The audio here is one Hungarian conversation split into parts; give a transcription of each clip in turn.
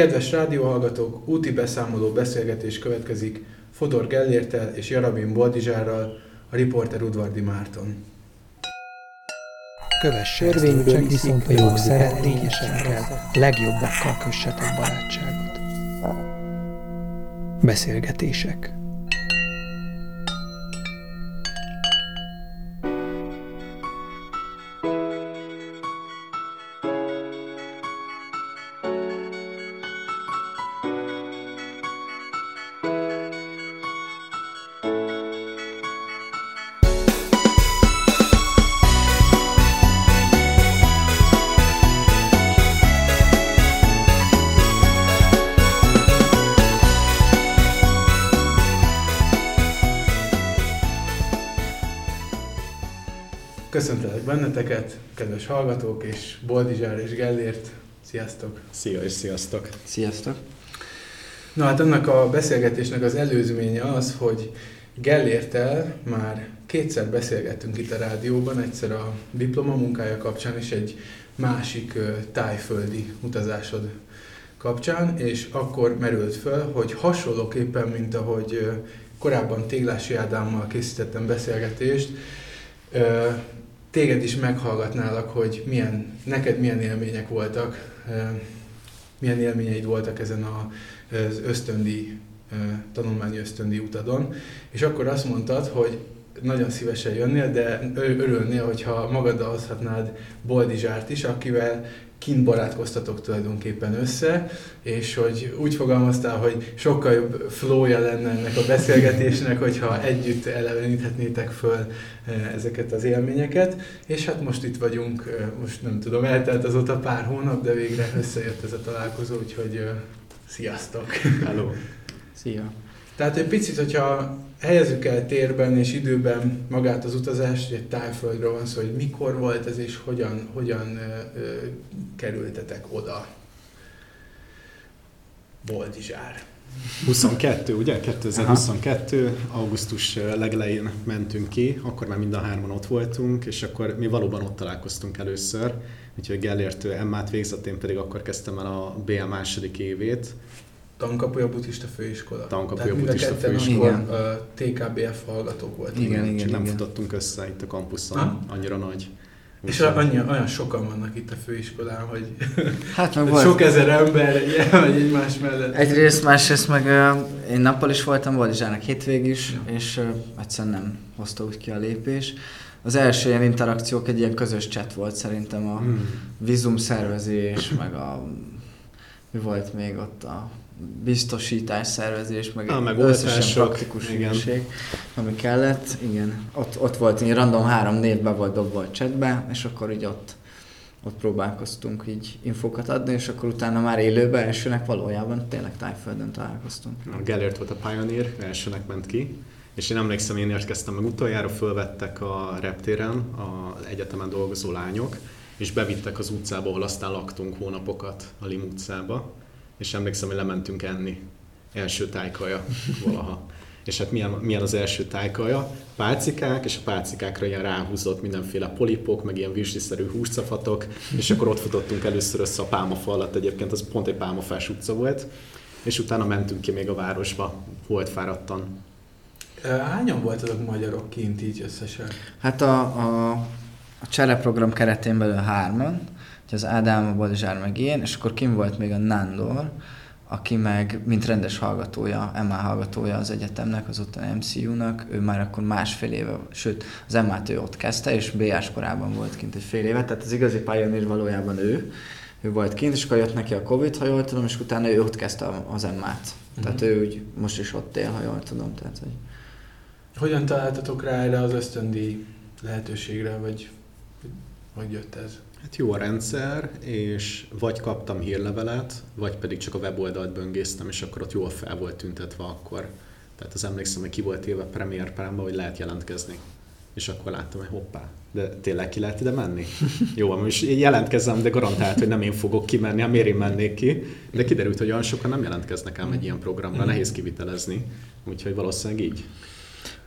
Kedves rádióhallgatók, úti beszámoló beszélgetés következik Fodor Gellértel és Jarabin Boldizsárral, a riporter Udvardi Márton. Kövesse Törvényből viszont a jók szeretnényesekkel, legjobbakkal kössetek barátságot. Beszélgetések. Kedves hallgatók, és Boldizsár és Gellért. Sziasztok! Szia és sziasztok! Sziasztok! Na hát annak a beszélgetésnek az előzménye az, hogy Gellértel már kétszer beszélgettünk itt a rádióban, egyszer a diplomamunkája kapcsán, és egy másik tájföldi utazásod kapcsán, és akkor merült föl, hogy hasonlóképpen, mint ahogy korábban Téglási Ádámmal készítettem beszélgetést, téged is meghallgatnálak, hogy milyen, neked milyen élmények voltak, milyen élményeid voltak ezen az ösztöndi, tanulmányi ösztöndi utadon, és akkor azt mondtad, hogy nagyon szívesen jönnél, de örülnél, hogyha magaddal hozhatnád Boldizsárt is, akivel kint barátkoztatok tulajdonképpen össze, és hogy úgy fogalmaztál, hogy sokkal jobb flója lenne ennek a beszélgetésnek, hogyha együtt eleveníthetnétek föl eh, ezeket az élményeket, és hát most itt vagyunk, eh, most nem tudom, eltelt azóta pár hónap, de végre összejött ez a találkozó, úgyhogy eh, sziasztok! Hello! Szia! Tehát egy picit, hogyha helyezzük el térben és időben magát az utazást, egy tájföldről van szó, hogy mikor volt ez és hogyan, hogyan ö, ö, kerültetek oda. Boldizsár. 22, ugye? 2022, Aha. augusztus legelején mentünk ki, akkor már mind a hárman ott voltunk, és akkor mi valóban ott találkoztunk először, úgyhogy Gellért Emmát végzett, én pedig akkor kezdtem el a BA második évét, Tankapuja Buddhista Főiskola. Tankapuja Buddhista Főiskola. TKBF hallgatók voltak. Igen, igen, igen, nem igen. futottunk össze itt a kampuszon, ha? annyira nagy. És annyi, olyan sokan vannak itt a főiskolán, hogy hát meg volt. sok ezer ember vagy egymás mellett. Egyrészt, másrészt meg uh, én nappal is voltam, Boldizsának hétvég is, ja. és uh, egyszerűen nem hozta úgy ki a lépés. Az első ilyen interakciók egy ilyen közös chat volt szerintem a hmm. vízum szervezés, meg a mi volt még ott a biztosítás, szervezés, meg, ah, meg összesen praktikus ügyesség, ami kellett. Igen, ott, ott volt, így random három névbe volt dobva a chatbe, és akkor így ott, ott próbálkoztunk így infokat adni, és akkor utána már élőben elsőnek valójában tényleg tájföldön találkoztunk. A Gellért volt a Pioneer, elsőnek ment ki, és én emlékszem, én érkeztem meg utoljára, fölvettek a reptéren az egyetemen dolgozó lányok, és bevittek az utcába, ahol aztán laktunk hónapokat, a Lim utcába, és emlékszem, hogy lementünk enni. Első tájkaja valaha. És hát milyen, milyen az első tájkaja? Pálcikák, és a pálcikákra ilyen ráhúzott mindenféle polipok, meg ilyen vizsliszerű húscafatok, és akkor ott futottunk először össze a pálmafa alatt, egyébként az pont egy pálmafás utca volt, és utána mentünk ki még a városba, volt fáradtan. Hányan voltatok magyarok kint így összesen? Hát a, a, a csereprogram keretén belül hárman, az Ádám, a Balazsár meg én, és akkor kim volt még a Nándor, aki meg, mint rendes hallgatója, MA hallgatója az egyetemnek, az ottani MCU-nak, ő már akkor másfél éve, sőt, az MA-t ő ott kezdte, és BA-s korában volt kint egy fél éve, tehát az igazi pályanér valójában ő, ő volt kint, és akkor jött neki a Covid, ha jól tudom, és utána ő ott kezdte az MA-t. Uh-huh. Tehát ő úgy most is ott él, ha jól tudom. Tehát, hogy... Hogyan találtatok rá erre az ösztöndi lehetőségre, vagy hogy jött ez? Hát jó a rendszer, és vagy kaptam hírlevelet, vagy pedig csak a weboldalt böngésztem, és akkor ott jól fel volt tüntetve akkor. Tehát az emlékszem, hogy ki volt élve Premier Prime-ba, hogy lehet jelentkezni. És akkor láttam, hogy hoppá, de tényleg ki lehet ide menni? Jó, most jelentkezem, de garantált, hogy nem én fogok kimenni, hát miért én mennék ki. De kiderült, hogy olyan sokan nem jelentkeznek ám egy ilyen programra, nehéz kivitelezni. Úgyhogy valószínűleg így.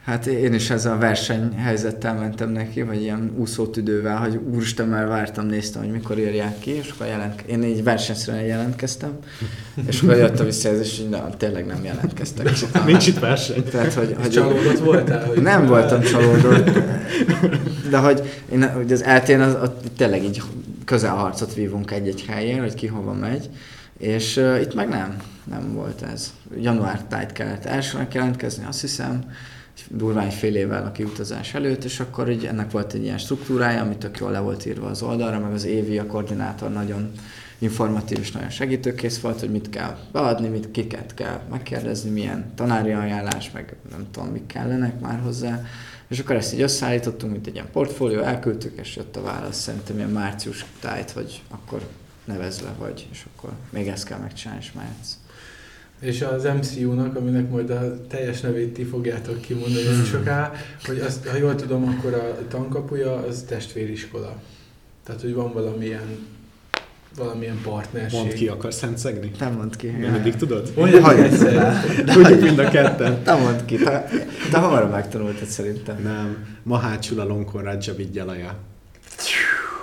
Hát én is ezzel a versenyhelyzettel mentem neki, vagy ilyen úszótüdővel, hogy úristen már vártam, néztem, hogy mikor írják ki, és akkor jelent, én így versenyszerűen jelentkeztem, és akkor jött a visszajelzés, hogy na, tényleg nem jelentkeztek. Nincs itt verseny. Tehát, hogy, hogy Csalódott voltál? Hogy nem voltam csalódott, de hogy, én, hogy az eltén az, az, tényleg így közelharcot vívunk egy-egy helyen, hogy ki hova megy, és uh, itt meg nem, nem volt ez. Január tájt kellett elsőnek jelentkezni, azt hiszem, durvány fél évvel a kiutazás előtt, és akkor így ennek volt egy ilyen struktúrája, ami tök jól le volt írva az oldalra, meg az évi a koordinátor nagyon informatív és nagyon segítőkész volt, hogy mit kell beadni, mit kiket kell megkérdezni, milyen tanári ajánlás, meg nem tudom, mik kellenek már hozzá. És akkor ezt így összeállítottunk, mint egy ilyen portfólió, elküldtük, és jött a válasz szerintem ilyen március tájt, hogy akkor nevezve vagy, és akkor még ezt kell megcsinálni, és mehetsz. És az MCU-nak, aminek majd a teljes nevét ti fogjátok kimondani nem soká, hogy azt, ha jól tudom, akkor a tankapuja az testvériskola. Tehát, hogy van valamilyen valamilyen partnerség. Mondd ki, akarsz szentszegni? Nem mondd ki. Nem mindig tudod? Mondja meg egyszer. Tudjuk mind a ketten. Nem mondd ki. Te, te hamarabb megtanultad szerintem. Nem. Mahácsula Lonkon Raja Vigyalaja.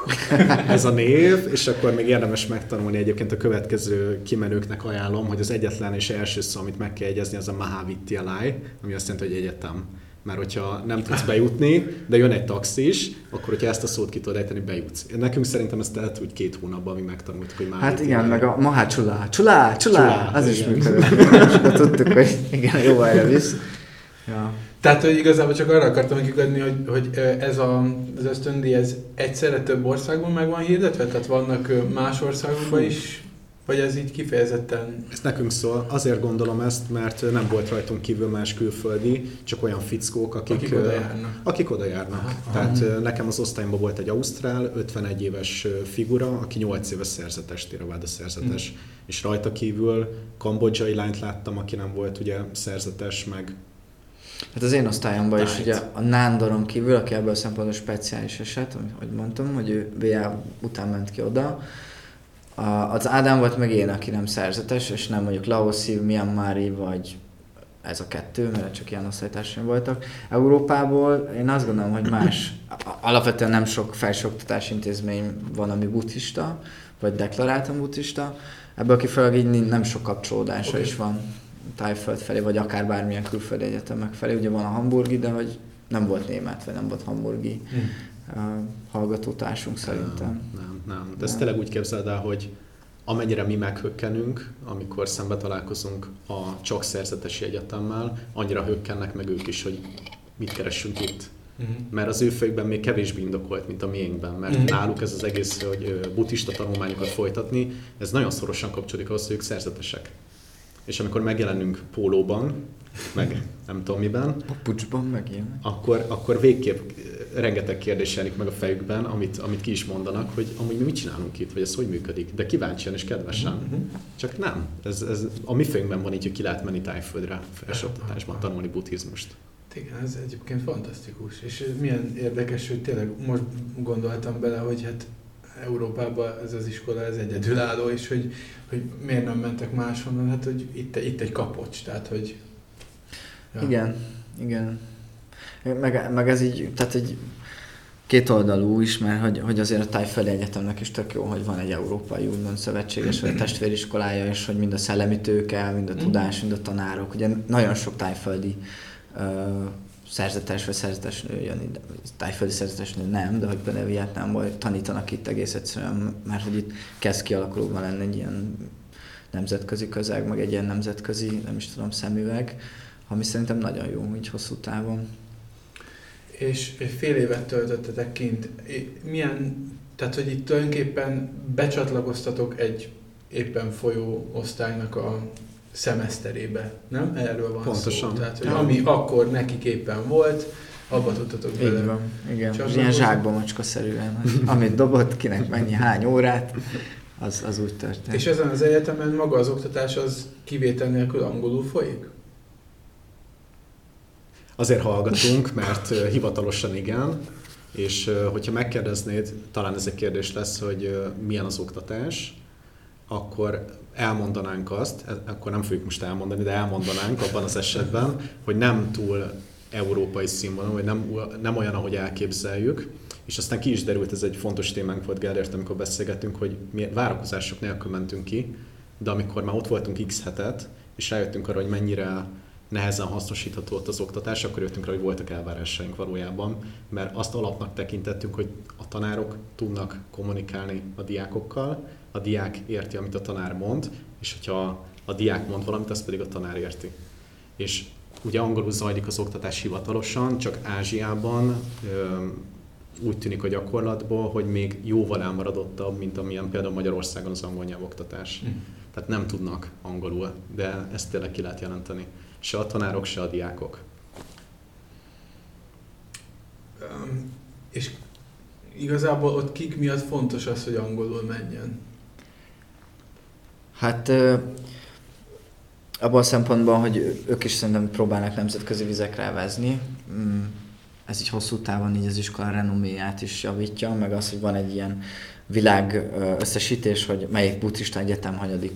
Ez a név, és akkor még érdemes megtanulni egyébként a következő kimenőknek ajánlom, hogy az egyetlen és első szó, amit meg kell jegyezni, az a Mahavidyalai, ami azt jelenti, hogy egyetem. Mert hogyha nem tudsz bejutni, de jön egy taxis, akkor hogyha ezt a szót ki tudod ejteni, bejutsz. Nekünk szerintem ezt lehet úgy két hónapban, mi megtanultuk, hogy már. Hát igen, meg a Mahácsula, csulá, csulá, Csulá, az is igen. működött. És akkor tudtuk, hogy igen, jó erre visz. Ja. Tehát, hogy igazából csak arra akartam kikadni, hogy, hogy ez a, az ösztöndíj, ez egyszerre több országban meg van hirdetve? Tehát vannak más országokban is? Vagy ez így kifejezetten... Ez nekünk szól. Azért gondolom ezt, mert nem volt rajtunk kívül más külföldi, csak olyan fickók, akik, Akik oda járnak. Akik oda járnak. Aha. Tehát nekem az osztályomban volt egy ausztrál, 51 éves figura, aki 8 éves szerzetes, Theravada szerzetes. Mhm. És rajta kívül kambodzsai lányt láttam, aki nem volt ugye szerzetes, meg Hát az én osztályomban is Night. ugye a Nándoron kívül, aki ebből a szempontból speciális eset, ahogy mondtam, hogy ő BA után ment ki oda, a, az Ádám volt meg én, aki nem szerzetes, és nem mondjuk Laoszi, Myanmari, vagy ez a kettő, mert csak ilyen osztálytársaim voltak. Európából én azt gondolom, hogy más, alapvetően nem sok felsőoktatási intézmény van, ami buddhista, vagy deklaráltan buddhista. Ebből kifolyólag így nem sok kapcsolódása Oké. is van Tájföld felé, vagy akár bármilyen külföldi egyetemek felé. Ugye van a hamburgi, de hogy nem volt német, vagy nem volt hamburgi Hm. uh, hallgatótársunk szerintem. Nem, nem, nem. De ezt Nem. tényleg úgy képzeld el, hogy amennyire mi meghökkenünk, amikor szembe találkozunk a csak szerzetesi egyetemmel, annyira hökkennek meg ők is, hogy mit keressünk itt. Mhm. Mert az ő fejükben még kevésbé indokolt, mint a miénkben, mert Mhm. náluk ez az egész, hogy buddhista tanulmányokat folytatni, ez nagyon szorosan kapcsolódik ahhoz, hogy ők szerzetesek. És amikor megjelenünk pólóban, meg nem tudom miben, Papucsban meg ilyen. akkor, akkor végképp rengeteg kérdés jelenik meg a fejükben, amit, amit ki is mondanak, hogy amúgy mi mit csinálunk itt, vagy ez hogy működik, de kíváncsian és kedvesen. Mhm. Csak nem. Ez, ez a mi fejünkben van így, hogy ki lehet menni tájföldre felsőoktatásban tanulni buddhizmust. Igen, ez egyébként fantasztikus. És milyen érdekes, hogy tényleg most gondoltam bele, hogy hát Európában ez az iskola ez egyedülálló, és hogy, hogy miért nem mentek máshonnan, hát hogy itt, itt egy kapocs, tehát hogy... Igen, igen. Meg, meg ez így, tehát egy kétoldalú is, mert hogy, hogy azért a Tájföldi Egyetemnek is tök jó, hogy van egy európai úgymond szövetséges, vagy a testvériskolája, és hogy mind a szellemi tőke, mind a tudás, mind a tanárok. Ugye nagyon sok tájföldi ö, szerzetes vagy szerzetes nő jön ide, tájföldi szerzetes nő nem, de hogy például Vietnámból tanítanak itt egész egyszerűen, mert hogy itt kezd kialakulóban lenni egy ilyen nemzetközi közeg, meg egy ilyen nemzetközi, nem is tudom, szemüveg, ami szerintem nagyon jó, így hosszú távon. És fél évet töltöttetek kint. Milyen, tehát hogy itt tulajdonképpen becsatlakoztatok egy éppen folyó osztálynak a szemeszterébe, nem? Erről van Pontosan. szó. Tehát, hogy ami akkor nekik éppen volt, abba tudtatok bele. Így van, igen. Csak ilyen zsákba macska szerűen, hogy amit dobott, kinek mennyi, hány órát, az, az úgy történt. És ezen az egyetemen maga az oktatás az kivétel nélkül angolul folyik? Azért hallgatunk, mert hivatalosan igen, és hogyha megkérdeznéd, talán ez egy kérdés lesz, hogy milyen az oktatás, akkor elmondanánk azt, e- akkor nem fogjuk most elmondani, de elmondanánk abban az esetben, hogy nem túl európai színvonalú, vagy nem, nem olyan, ahogy elképzeljük. És aztán ki is derült, ez egy fontos témánk volt Gellért, amikor beszélgettünk, hogy mi várakozások nélkül mentünk ki, de amikor már ott voltunk x hetet, és rájöttünk arra, hogy mennyire nehezen hasznosítható ott az oktatás, akkor jöttünk rá, hogy voltak elvárásaink valójában, mert azt alapnak tekintettünk, hogy a tanárok tudnak kommunikálni a diákokkal, a diák érti, amit a tanár mond, és hogyha a diák mond valamit, azt pedig a tanár érti. És ugye angolul zajlik az oktatás hivatalosan, csak Ázsiában úgy tűnik a gyakorlatból, hogy még jóval elmaradottabb, mint amilyen például Magyarországon az angol nyelvoktatás. Mm. Tehát nem tudnak angolul, de ezt tényleg ki lehet jelenteni. Se a tanárok, se a diákok. Um, és igazából ott kik miatt fontos az, hogy angolul menjen? Hát abban a szempontból, hogy ők is szerintem próbálnak nemzetközi vizekre vezni. Mm, ez így hosszú távon így az iskola renoméját is javítja, meg az, hogy van egy ilyen világ összesítés, hogy melyik buddhista egyetem hanyadik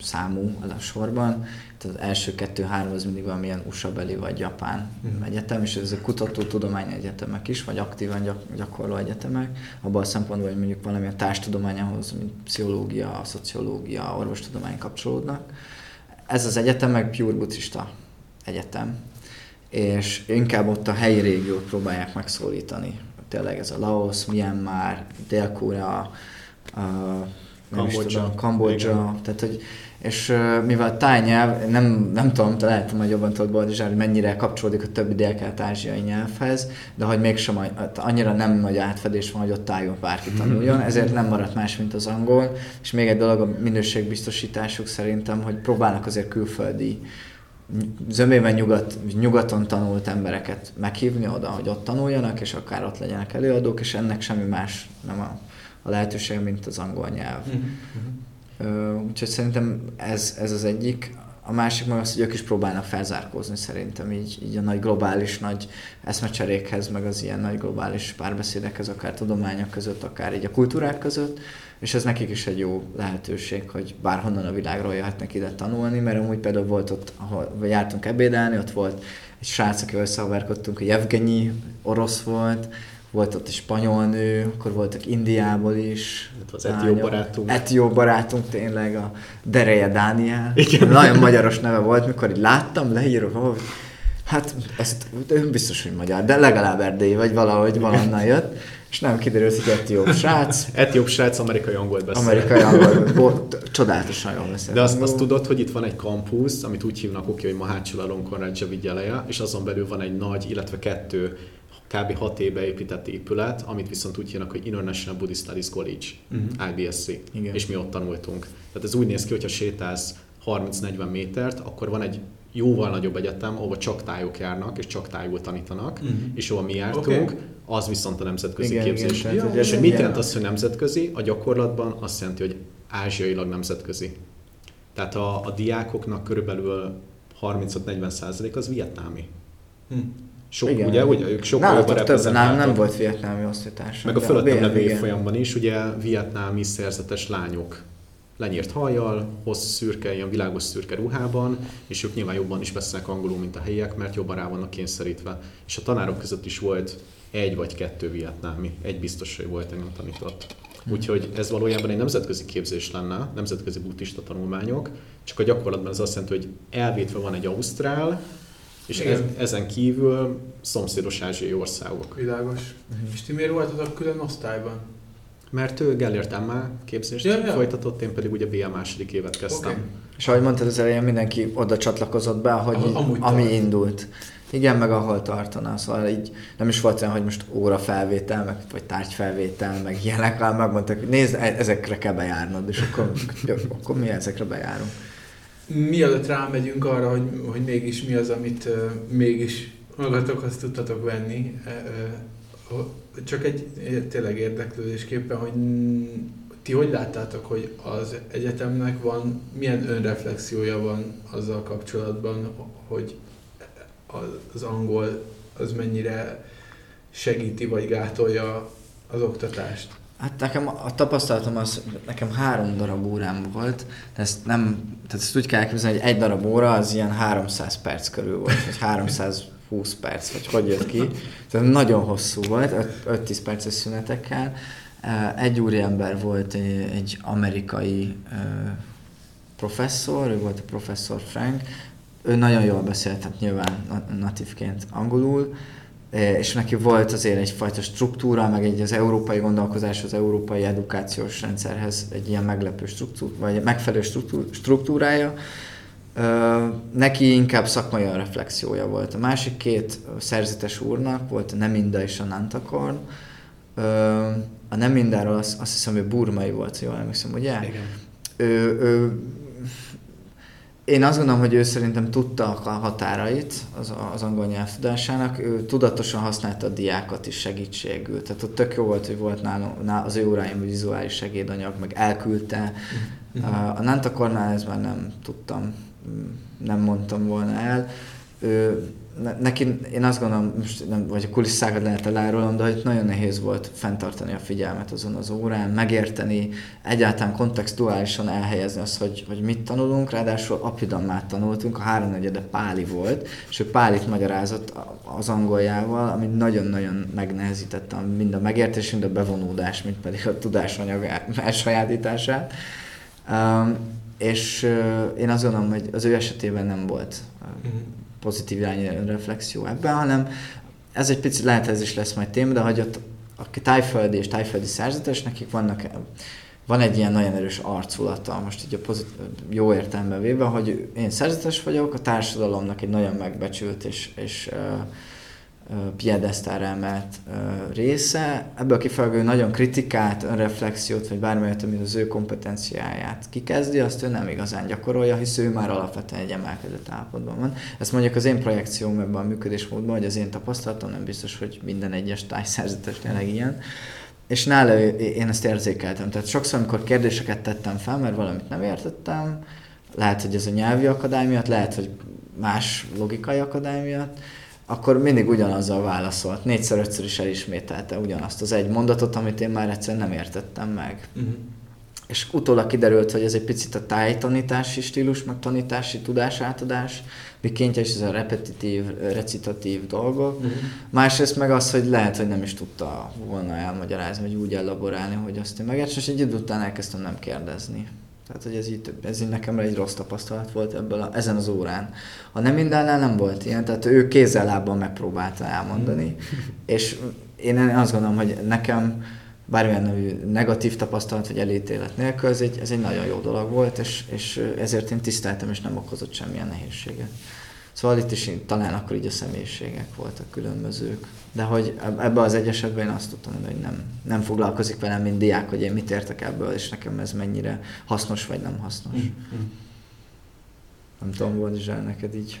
számú a sorban. Tehát az első kettő-három az mindig valamilyen USA beli vagy Japán mm. egyetem, és ezek kutató tudomány egyetemek is, vagy aktívan gyak- gyakorló egyetemek, abban a szempontból, hogy mondjuk valami a társtudományhoz, mint pszichológia, szociológia, orvostudomány kapcsolódnak. Ez az egyetem meg pure buddhista egyetem, és inkább ott a helyi régiót próbálják megszólítani. Tényleg ez a Laos, Myanmar, Dél-Korea, Kambodzsa, Kambodzsa, tehát hogy és uh, mivel tájnyelv, nem, nem tudom, te lehet, hogy jobban tudod Boldizsár, hogy mennyire kapcsolódik a többi dél-kelet-ázsiai nyelvhez, de hogy mégsem annyira nem nagy átfedés van, hogy ott tájon bárki mhm. tanuljon, ezért nem maradt más, mint az angol. És még egy dolog a minőségbiztosításuk szerintem, hogy próbálnak azért külföldi zömében nyugat, nyugaton tanult embereket meghívni oda, hogy ott tanuljanak, és akár ott legyenek előadók, és ennek semmi más nem a, a lehetőség, mint az angol nyelv. Uh-huh. Úgyhogy szerintem ez, ez az egyik. A másik meg az, hogy ők is próbálnak felzárkózni szerintem így, így a nagy globális nagy eszmecserékhez, meg az ilyen nagy globális párbeszédekhez, akár tudományok között, akár így a kultúrák között, és ez nekik is egy jó lehetőség, hogy bárhonnan a világról jöhetnek ide tanulni, mert amúgy például volt ott, ahol jártunk ebédelni, ott volt egy srác, aki összehaverkodtunk, hogy Evgenyi orosz volt, volt ott egy spanyol nő, akkor voltak Indiából is. Az etió barátunk. Etió barátunk tényleg, a Dereje Dániel. Igen. Nagyon magyaros neve volt, mikor így láttam, leírom, hogy hát ezt biztos, hogy magyar, de legalább erdélyi, vagy valahogy valonnan jött. És nem kiderült, hogy etióp srác. etióp srác amerikai angolt beszél. Amerikai angolt, csodálatosan jól beszél. De azt, azt tudod, hogy itt van egy kampusz, amit úgy hívnak oké, hogy Mahácsilalon Konrad Vigyeleje, és azon belül van egy nagy, illetve kettő kb. 6 éve épített épület, amit viszont úgy hívnak, hogy International Buddhist Studies College, uh-huh. Mhm. IBSC, Igen. és mi ott tanultunk. Tehát ez úgy néz ki, hogyha sétálsz 30-40 métert, akkor van egy jóval nagyobb egyetem, ahova csak tájok járnak, és csak tájul tanítanak, uh-huh. és ahol mi jártunk, okay. az viszont a nemzetközi igen, képzés. Igen, tehát, és hogy mit jelent az, hogy nemzetközi? A gyakorlatban azt jelenti, hogy ázsiailag nemzetközi. Tehát a, a diákoknak körülbelül 35-40 százalék az vietnámi. Hm. Sok, igen. ugye, ugye ők sokkal jobban több, nem, nem volt vietnámi osztatás. Meg a fölöttem levő évfolyamban is, ugye vietnámi szerzetes lányok lenyírt hajjal, hossz szürke, ilyen világos szürke ruhában, és ők nyilván jobban is beszélnek angolul, mint a helyiek, mert jobban rá vannak kényszerítve. És a tanárok között is volt egy vagy kettő vietnámi, egy biztos, hogy volt engem tanított. Úgyhogy ez valójában egy nemzetközi képzés lenne, nemzetközi buddhista tanulmányok, csak a gyakorlatban ez azt jelenti, hogy elvétve van egy ausztrál, és ez, ezen kívül szomszédos ázsiai országok. Világos. Uh-huh. És ti miért voltatok külön osztályban? Mert ő Gellért MA képzést ja, ja. folytatott, én pedig ugye BA második évet kezdtem. Okay. És ahogy mondtad az elején, mindenki oda csatlakozott be, hogy Ahol, ami tart. indult. Igen, meg ahol tartana. Szóval így nem is volt olyan, hogy most óra felvétel, meg, vagy tárgyfelvétel, meg ilyenek, hanem megmondták, hogy nézd, e- ezekre kell bejárnod, és akkor, akkor mi ezekre bejárunk. Mielőtt rámegyünk arra, hogy, hogy mégis mi az, amit uh, mégis magatokhoz tudtatok venni, uh, csak egy tényleg érdeklődésképpen, hogy ti hogy láttátok, hogy az egyetemnek van, milyen önreflexiója van azzal kapcsolatban, hogy az angol az mennyire segíti vagy gátolja az oktatást? Hát nekem a tapasztalatom az, nekem három darab órám volt, de ezt nem, tehát ezt úgy kell elképzelni, hogy egy darab óra az ilyen 300 perc körül volt, vagy 300 20 perc, vagy hogy jött ki. Tehát nagyon hosszú volt, 5-10 perces szünetekkel. Egy úriember volt egy amerikai professzor, ő volt a professzor Frank, ő nagyon jól beszélt, tehát nyilván natívként angolul, és neki volt azért egyfajta struktúra, meg egy az európai gondolkozás, az európai edukációs rendszerhez egy ilyen meglepő struktúra, vagy megfelelő struktúrája. Neki inkább szakmai reflexiója volt. A másik két szerzetes úrnak volt a Neminda és a Nantakorn. A Nemindáról azt, azt hiszem, hogy burmai volt, jól emlékszem, ugye? Igen. Ő, ő én azt gondolom, hogy ő szerintem tudta a határait az, az angol nyelv tudásának, ő tudatosan használta a diákat is segítségül. Tehát ott tök jó volt, hogy volt nálam, az ő óráim vizuális segédanyag, meg elküldte. Uh-huh. A Nantakornál ez már nem tudtam, nem mondtam volna el. Ő, neki, én azt gondolom, most nem, vagy a kulisszákat lehet elárulom, de hogy nagyon nehéz volt fenntartani a figyelmet azon az órán, megérteni, egyáltalán kontextuálisan elhelyezni azt, hogy, hogy mit tanulunk, ráadásul apidammát tanultunk, a háromnegyede Páli volt, és ő Pálit magyarázott az angoljával, ami nagyon-nagyon megnehezítette mind a megértés, mind a bevonódás, mint pedig a tudásanyag elsajátítását. Um, és uh, én azt gondolom, hogy az ő esetében nem volt uh, pozitív irányú reflexió ebben, hanem ez egy picit lehet, ez is lesz majd téma, de hogy ott a tájföldi és tájföldi szerzetes, nekik vannak, van egy ilyen nagyon erős arculata, most így a pozit, jó értelemben véve, hogy én szerzetes vagyok, a társadalomnak egy nagyon megbecsült és, és uh, piedesztára emelt része. Ebből kifelelő nagyon kritikát, önreflexiót, vagy bármelyet, ami az ő kompetenciáját kikezdi, azt ő nem igazán gyakorolja, hisz ő már alapvetően egy emelkedett állapotban van. Ezt mondjuk az én projekcióm ebben a működésmódban, hogy az én tapasztalatom nem biztos, hogy minden egyes tájszerzetes tényleg ilyen. És nála én ezt érzékeltem. Tehát sokszor, amikor kérdéseket tettem fel, mert valamit nem értettem, lehet, hogy ez a nyelvi akadály miatt, lehet, hogy más logikai akadály miatt, akkor mindig ugyanazzal válaszolt. Négyszer-ötször is elismételte ugyanazt az egy mondatot, amit én már egyszer nem értettem meg. Uh-huh. És utólag kiderült, hogy ez egy picit a tájtanítási stílus, meg tanítási tudásátadás, mikéntje is ez a repetitív, recitatív dolgok. Uh-huh. Másrészt meg az, hogy lehet, hogy nem is tudta volna elmagyarázni, vagy úgy elaborálni, hogy azt én megértsem, és egy idő után elkezdtem nem kérdezni. Tehát, hogy ez így, ez így nekem egy rossz tapasztalat volt ebből a, ezen az órán. A nem mindennel nem volt ilyen, tehát ő kézzel lábban megpróbálta elmondani, és én azt gondolom, hogy nekem bármilyen negatív tapasztalat vagy elítélet nélkül, ez egy, ez egy nagyon jó dolog volt, és, és ezért én tiszteltem, és nem okozott semmilyen nehézséget. Szóval itt is talán akkor így a személyiségek voltak különbözők. De hogy ebben az egy esetben én azt tudtam hogy nem, nem foglalkozik velem, mint diák, hogy én mit értek ebből, és nekem ez mennyire hasznos vagy nem hasznos. Mm-hmm. Nem tudom, volt is neked így.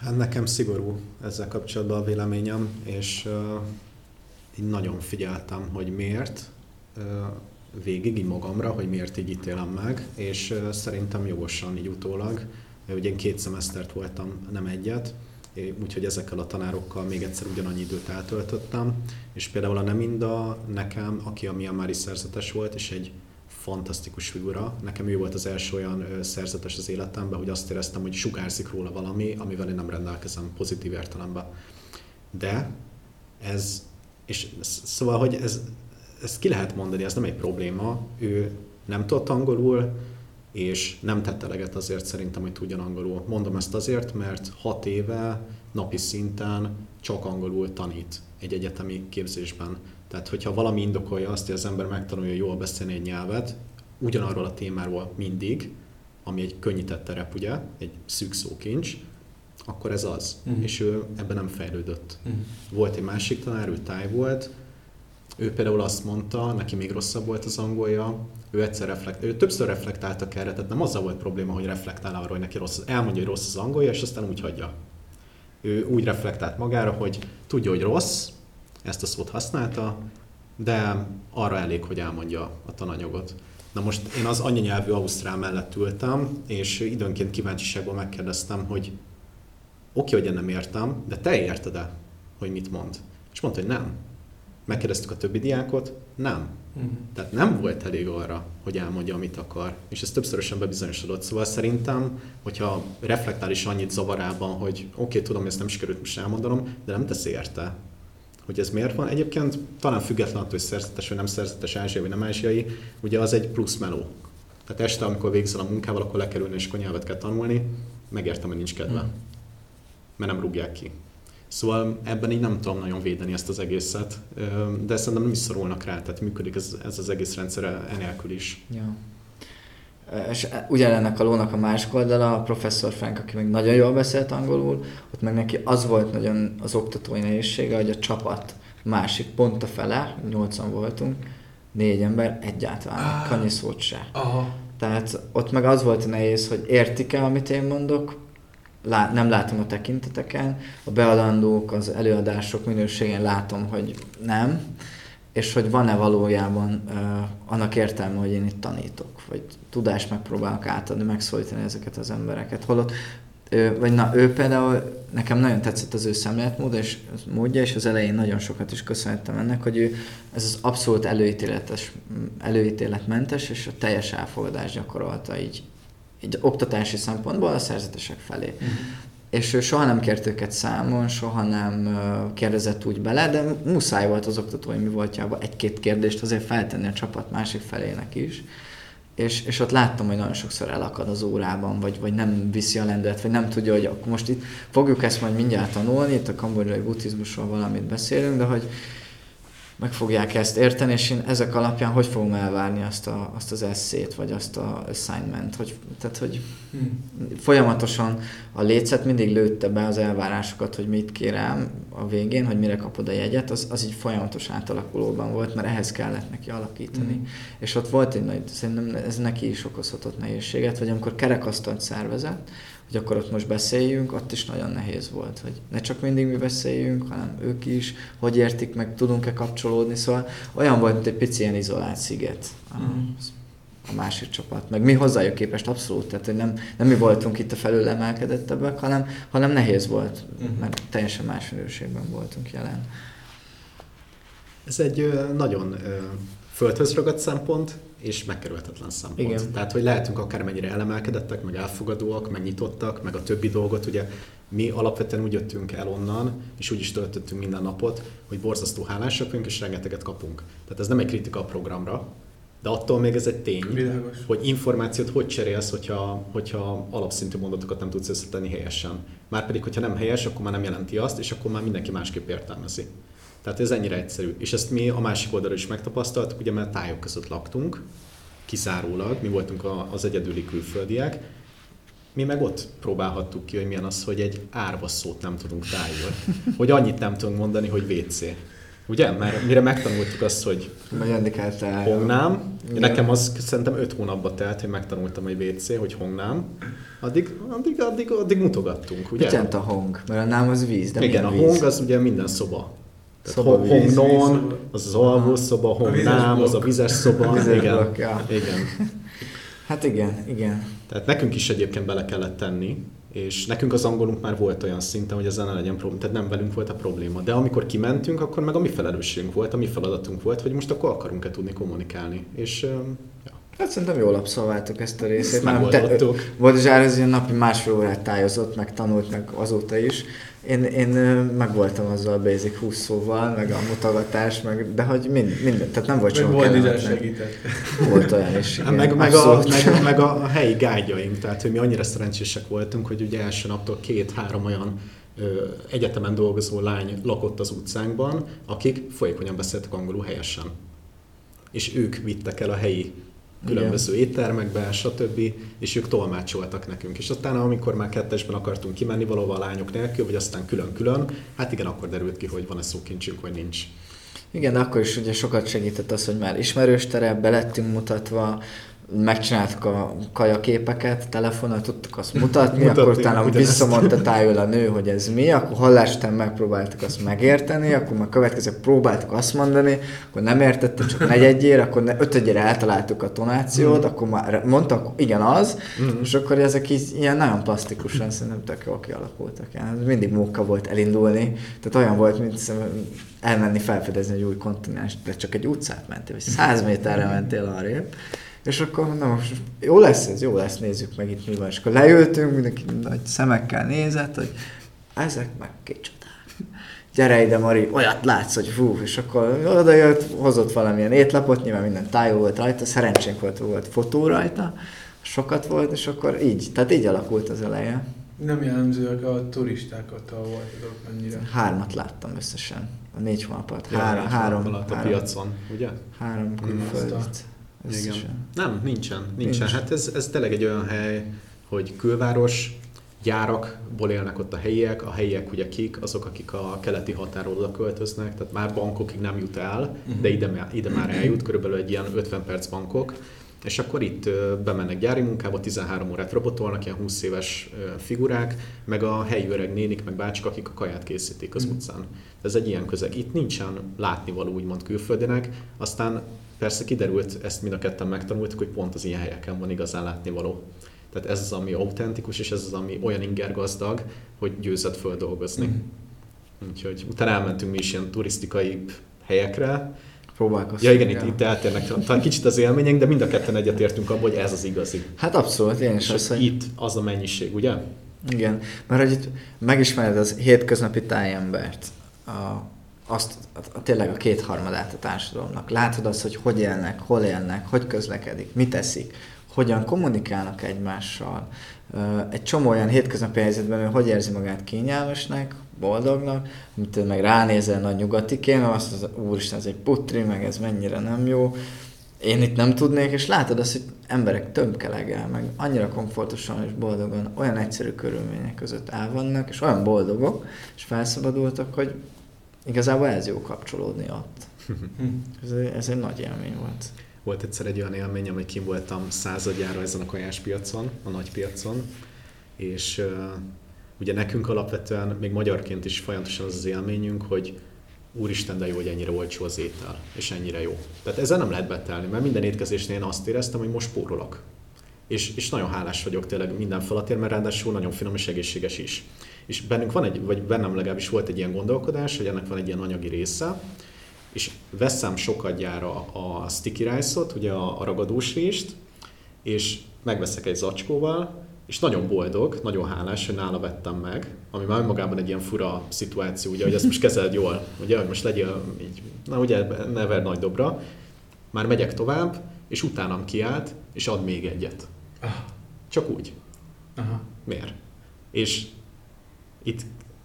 Hát nekem szigorú ezzel kapcsolatban a véleményem, és uh, én nagyon figyeltem, hogy miért, uh, végig így magamra, hogy miért így ítélem meg, és uh, szerintem jogosan így utólag Ugye én két szemesztert voltam, nem egyet, úgyhogy ezekkel a tanárokkal még egyszer ugyanannyi időt eltöltöttem, és például a Neminda nekem, aki a Myanmari szerzetes volt, és egy fantasztikus figura. Nekem ő volt az első olyan szerzetes az életemben, hogy azt éreztem, hogy sugárzik róla valami, amivel én nem rendelkezem pozitív értelemben. De ez, és szóval, hogy ez, ezt ki lehet mondani, ez nem egy probléma. Ő nem tudott angolul, és nem tett eleget azért szerintem, hogy tudjon angolul. Mondom ezt azért, mert hat éve napi szinten csak angolul tanít egy egyetemi képzésben. Tehát, hogyha valami indokolja azt, hogy az ember megtanulja jól beszélni egy nyelvet, ugyanarról a témáról mindig, ami egy könnyített terep, ugye, egy szűk szókincs, akkor ez az. Uh-huh. És ő ebben nem fejlődött. Uh-huh. Volt egy másik tanár, ő táj volt, ő például azt mondta, neki még rosszabb volt az angolja, ő egyszer reflekt, ő többször reflektáltak erre, tehát nem azzal volt probléma, hogy reflektál arra, hogy neki rossz, elmondja, hogy rossz az angolja, és aztán úgy hagyja. Ő úgy reflektált magára, hogy tudja, hogy rossz, ezt a szót használta, de arra elég, hogy elmondja a tananyagot. Na most én az anyanyelvű Ausztrál mellett ültem, és időnként kíváncsiságból megkérdeztem, hogy oké, hogy én nem értem, de te érted-e, hogy mit mond? És mondta, hogy nem. Megkérdeztük a többi diákot, nem. Mhm. Tehát nem volt elég arra, hogy elmondja, amit akar. És ez többszörösen bebizonyosodott. Szóval szerintem, hogyha reflektál is annyit zavarában, hogy oké, okay, tudom, ezt nem sikerült most elmondanom, de nem teszi érte, hogy ez miért van. Egyébként talán független attól, hogy szerzetes vagy nem szerzetes ázsiai vagy nem ázsiai, ugye az egy plusz meló. Tehát este, amikor végzel a munkával, akkor lekerülni és akkor nyelvet kell tanulni, megértem, hogy nincs kedve. Mhm. Mert nem rúgják ki. Szóval ebben így nem tudom nagyon védeni ezt az egészet, de szerintem nem is szorulnak rá, tehát működik ez, ez az egész rendszer enélkül is. Ja. És ugyanennek a lónak a másik oldala, a professzor Frank, aki még nagyon jól beszélt angolul, ott meg neki az volt nagyon az oktatói nehézsége, hogy a csapat másik pont a fele, nyolcan voltunk, négy ember egyáltalán, Ah. annyi szót se. Aha. Tehát ott meg az volt nehéz, hogy értik-e, amit én mondok, Lá, nem látom a tekinteteken, a beadandók, az előadások minőségén látom, hogy nem, és hogy van-e valójában uh, annak értelme, hogy én itt tanítok, vagy tudást megpróbálok átadni, megszólítani ezeket az embereket. Holott, ő, vagy na, ő például, nekem nagyon tetszett az ő szemléletmód, és módja, és az elején nagyon sokat is köszönhettem ennek, hogy ő ez az abszolút előítéletes, előítéletmentes, és a teljes elfogadást gyakorolta így, így oktatási szempontból a szerzetesek felé. Mhm. És ő soha nem kért őket számon, soha nem kérdezett úgy bele, de muszáj volt az oktatói mi voltjában egy-két kérdést azért feltenni a csapat másik felének is. És, és ott láttam, hogy nagyon sokszor elakad az órában, vagy, vagy nem viszi a lendület, vagy nem tudja, hogy akkor most itt fogjuk ezt majd mindjárt tanulni, itt a kambodzsai buddhizmusról valamit beszélünk, de hogy meg fogják ezt érteni, és én ezek alapján hogy fogom elvárni azt, a, azt az eszét, vagy azt a assignment, hogy, tehát hogy Mhm. folyamatosan a lécet mindig lőtte be az elvárásokat, hogy mit kérem a végén, hogy mire kapod a jegyet, az, az így folyamatos átalakulóban volt, mert ehhez kellett neki alakítani. Mhm. És ott volt egy nagy, szerintem ez neki is okozhatott nehézséget, vagy amikor kerekasztalt szervezett, hogy akkor ott most beszéljünk, ott is nagyon nehéz volt, hogy ne csak mindig mi beszéljünk, hanem ők is, hogy értik meg, tudunk-e kapcsolódni, szóval olyan volt, mint egy pici ilyen izolált sziget a, Mhm. a másik csapat, meg mi hozzájuk képest abszolút, tehát hogy nem, nem mi voltunk itt a felülemelkedettebbek, hanem, hanem nehéz volt, Mhm. mert teljesen más minőségben voltunk jelen. Ez egy ö, nagyon ö, földhöz ragadt szempont, és megkerülhetetlen szempont. Igen. Tehát, hogy lehetünk akármennyire elemelkedettek, meg elfogadóak, meg nyitottak, meg a többi dolgot, ugye mi alapvetően úgy jöttünk el onnan, és úgy is töltöttünk minden napot, hogy borzasztó hálásak vagyunk, és rengeteget kapunk. Tehát ez nem egy kritika a programra, de attól még ez egy tény, Világos. hogy információt hogy cserélsz, hogyha, hogyha alapszintű mondatokat nem tudsz összetenni helyesen. Márpedig, hogyha nem helyes, akkor már nem jelenti azt, és akkor már mindenki másképp értelmezi. Tehát ez ennyire egyszerű. És ezt mi a másik oldalról is megtapasztaltuk, ugye mert tájok között laktunk, kizárólag, mi voltunk az egyedüli külföldiek, mi meg ott próbálhattuk ki, hogy milyen az, hogy egy árva szót nem tudunk tájul. Hogy annyit nem tudunk mondani, hogy WC. Ugye? Mert mire megtanultuk azt, hogy hongnám, nekem az szerintem öt hónapba telt, hogy megtanultam, hogy WC, hogy hongnám. Addig, addig, addig, addig mutogattunk, ugye? Mit a hong? Mert a nám az víz, de Igen, a víz? hong az ugye minden szoba. Szoba, hong, víz, hongnon, vízszoba. az az A vizes hongnám, az a vizes szoba. Vizes igen. blokk, ja. igen. Hát igen, igen. Tehát nekünk is egyébként bele kellett tenni, és nekünk az angolunk már volt olyan szinten, hogy ezzel ne legyen probléma, tehát nem velünk volt a probléma. De amikor kimentünk, akkor meg a mi felelősségünk volt, a mi feladatunk volt, hogy most akkor akarunk-e tudni kommunikálni. És ja, Hát szerintem jól abszolváltuk ezt a részét. ezt Már megoldottuk. Volt Zsár az ilyen napi másfél órát tájozott, meg tanult meg azóta is. Én, én meg voltam azzal a basic 20 szóval, meg a mutogatás, meg, de hogy mind, minden, tehát nem volt soha Boldizás kellemetlen. segített. Volt olyan is, Hát igen, meg, meg, a, meg, meg, a helyi gágyaink, tehát hogy mi annyira szerencsések voltunk, hogy ugye első naptól két-három olyan ö, egyetemen dolgozó lány lakott az utcánkban, akik folyékonyan beszéltek angolul helyesen. És ők vittek el a helyi különböző éttermekbe, stb. és ők tolmácsoltak nekünk. És aztán, amikor már kettesben akartunk kimenni valahova a lányok nélkül, vagy aztán külön-külön, hát igen, akkor derült ki, hogy van-e szókincsünk, vagy nincs. Igen, de akkor is ugye sokat segített az, hogy már ismerős terep, belettünk mutatva, megcsináltuk a kajaképeket, telefonon tudtuk azt mutatni, Mutatni, akkor utána ugyanezt. visszamondta tájul a nő, hogy ez mi, akkor hallás után megpróbáltuk azt megérteni, akkor már következő próbáltuk azt mondani, akkor nem értette, csak negyedjére, akkor ne- ötödjére eltaláltuk a tonációt, akkor már mondtak, igen az, és akkor ezek így ilyen nagyon plastikusan szerintem tök jól kialakultak. Yani mindig móka volt elindulni, tehát olyan volt, mint elmenni felfedezni egy új kontinens, de csak egy utcát mentél, vagy száz méterre mentél arrébb. És akkor mondom, most jó lesz ez, jó lesz, nézzük meg itt mi van. És akkor leültünk, mindenki nagy szemekkel nézett, hogy ezek meg kicsodák. Gyere ide, Mari, olyat látsz, hogy fú, és akkor oda jött, hozott valamilyen étlapot, nyilván minden tájó volt rajta, szerencsénk volt, volt fotó rajta, sokat volt, és akkor így, tehát így alakult az eleje. Nem jellemzőek a turistákat, ahol voltatok annyira. Hármat láttam összesen, a négy hónap alatt. Ja, Három, három, alatt a három, piacon, ugye? három Mm, külföldit. Igen. Nem, nincsen. Nincsen. Nincs. Hát ez, ez tényleg egy olyan hely, hogy külváros, gyárakból élnek ott a helyiek, a helyiek ugye kik, azok, akik a keleti határól oda költöznek, tehát már bankokig nem jut el, de ide, ide már eljut, körülbelül egy ilyen 50 perc bankok, és akkor itt bemennek gyári munkába, 13 órát robotolnak, ilyen 20 éves figurák, meg a helyi öreg nénik, meg bácsik, akik a kaját készítik az utcán. Ez egy ilyen közeg. Itt nincsen látnivaló úgymond külföldinek, aztán persze kiderült, ezt mind a ketten megtanultuk, hogy pont az ilyen helyeken van igazán látnivaló. Tehát ez az, ami autentikus, és ez az, ami olyan ingergazdag, hogy győzött földolgozni. Mhm. Úgyhogy utána elmentünk mi is ilyen turisztikai helyekre. Próbálkoztunk. Ja igen, itt, itt eltérnek talán kicsit az élményeink, de mind a ketten egyetértünk abban, hogy ez az igazi. Hát abszolút, én is azt, hogy itt az a mennyiség, ugye? Igen, mert hogy itt megismered az hétköznapi tájembert, a, azt a, tényleg a kétharmadát a társadalomnak. Látod azt, hogy hogy élnek, hol élnek, hogy közlekedik, mit teszik, hogyan kommunikálnak egymással. Egy csomó olyan hétköznapi helyzetben, ő hogy érzi magát kényelmesnek, boldognak, mint meg ránézel nagy nyugatikén, azt az úristen, ez egy putri, meg ez mennyire nem jó, én itt nem tudnék, és látod azt, hogy emberek tömkelegel, meg annyira komfortosan és boldogan, olyan egyszerű körülmények között elvannak, és olyan boldogok, és felszabadultak, hogy igazából ez jó kapcsolódni ott. Ez, egy- ez egy nagy élmény volt. Volt egyszer egy olyan élményem, hogy kim voltam századjára ezen a kajáspiacon, a nagy piacon, és ugye nekünk alapvetően, még magyarként is folyamatosan az az élményünk, hogy úristen, de jó, hogy ennyire olcsó az étel, és ennyire jó. Tehát ezzel nem lehet betelni, mert minden étkezésnél én azt éreztem, hogy most spórolok. És, és nagyon hálás vagyok tényleg minden falatért, mert ráadásul nagyon finom és egészséges is. És bennünk van egy, vagy bennem legalábbis volt egy ilyen gondolkodás, hogy ennek van egy ilyen anyagi része, és veszem sokadjára a sticky rice-ot, ugye a, a ragadós rést, és megveszek egy zacskóval, és nagyon boldog, nagyon hálás, hogy nála vettem meg, ami már önmagában egy ilyen fura szituáció, ugye, hogy ezt most kezeled jól, ugye, hogy most legyél így, na ugye, ne ver nagy dobra, már megyek tovább, és utánam kiállt, és ad még egyet. Csak úgy. aha. Miért? És itt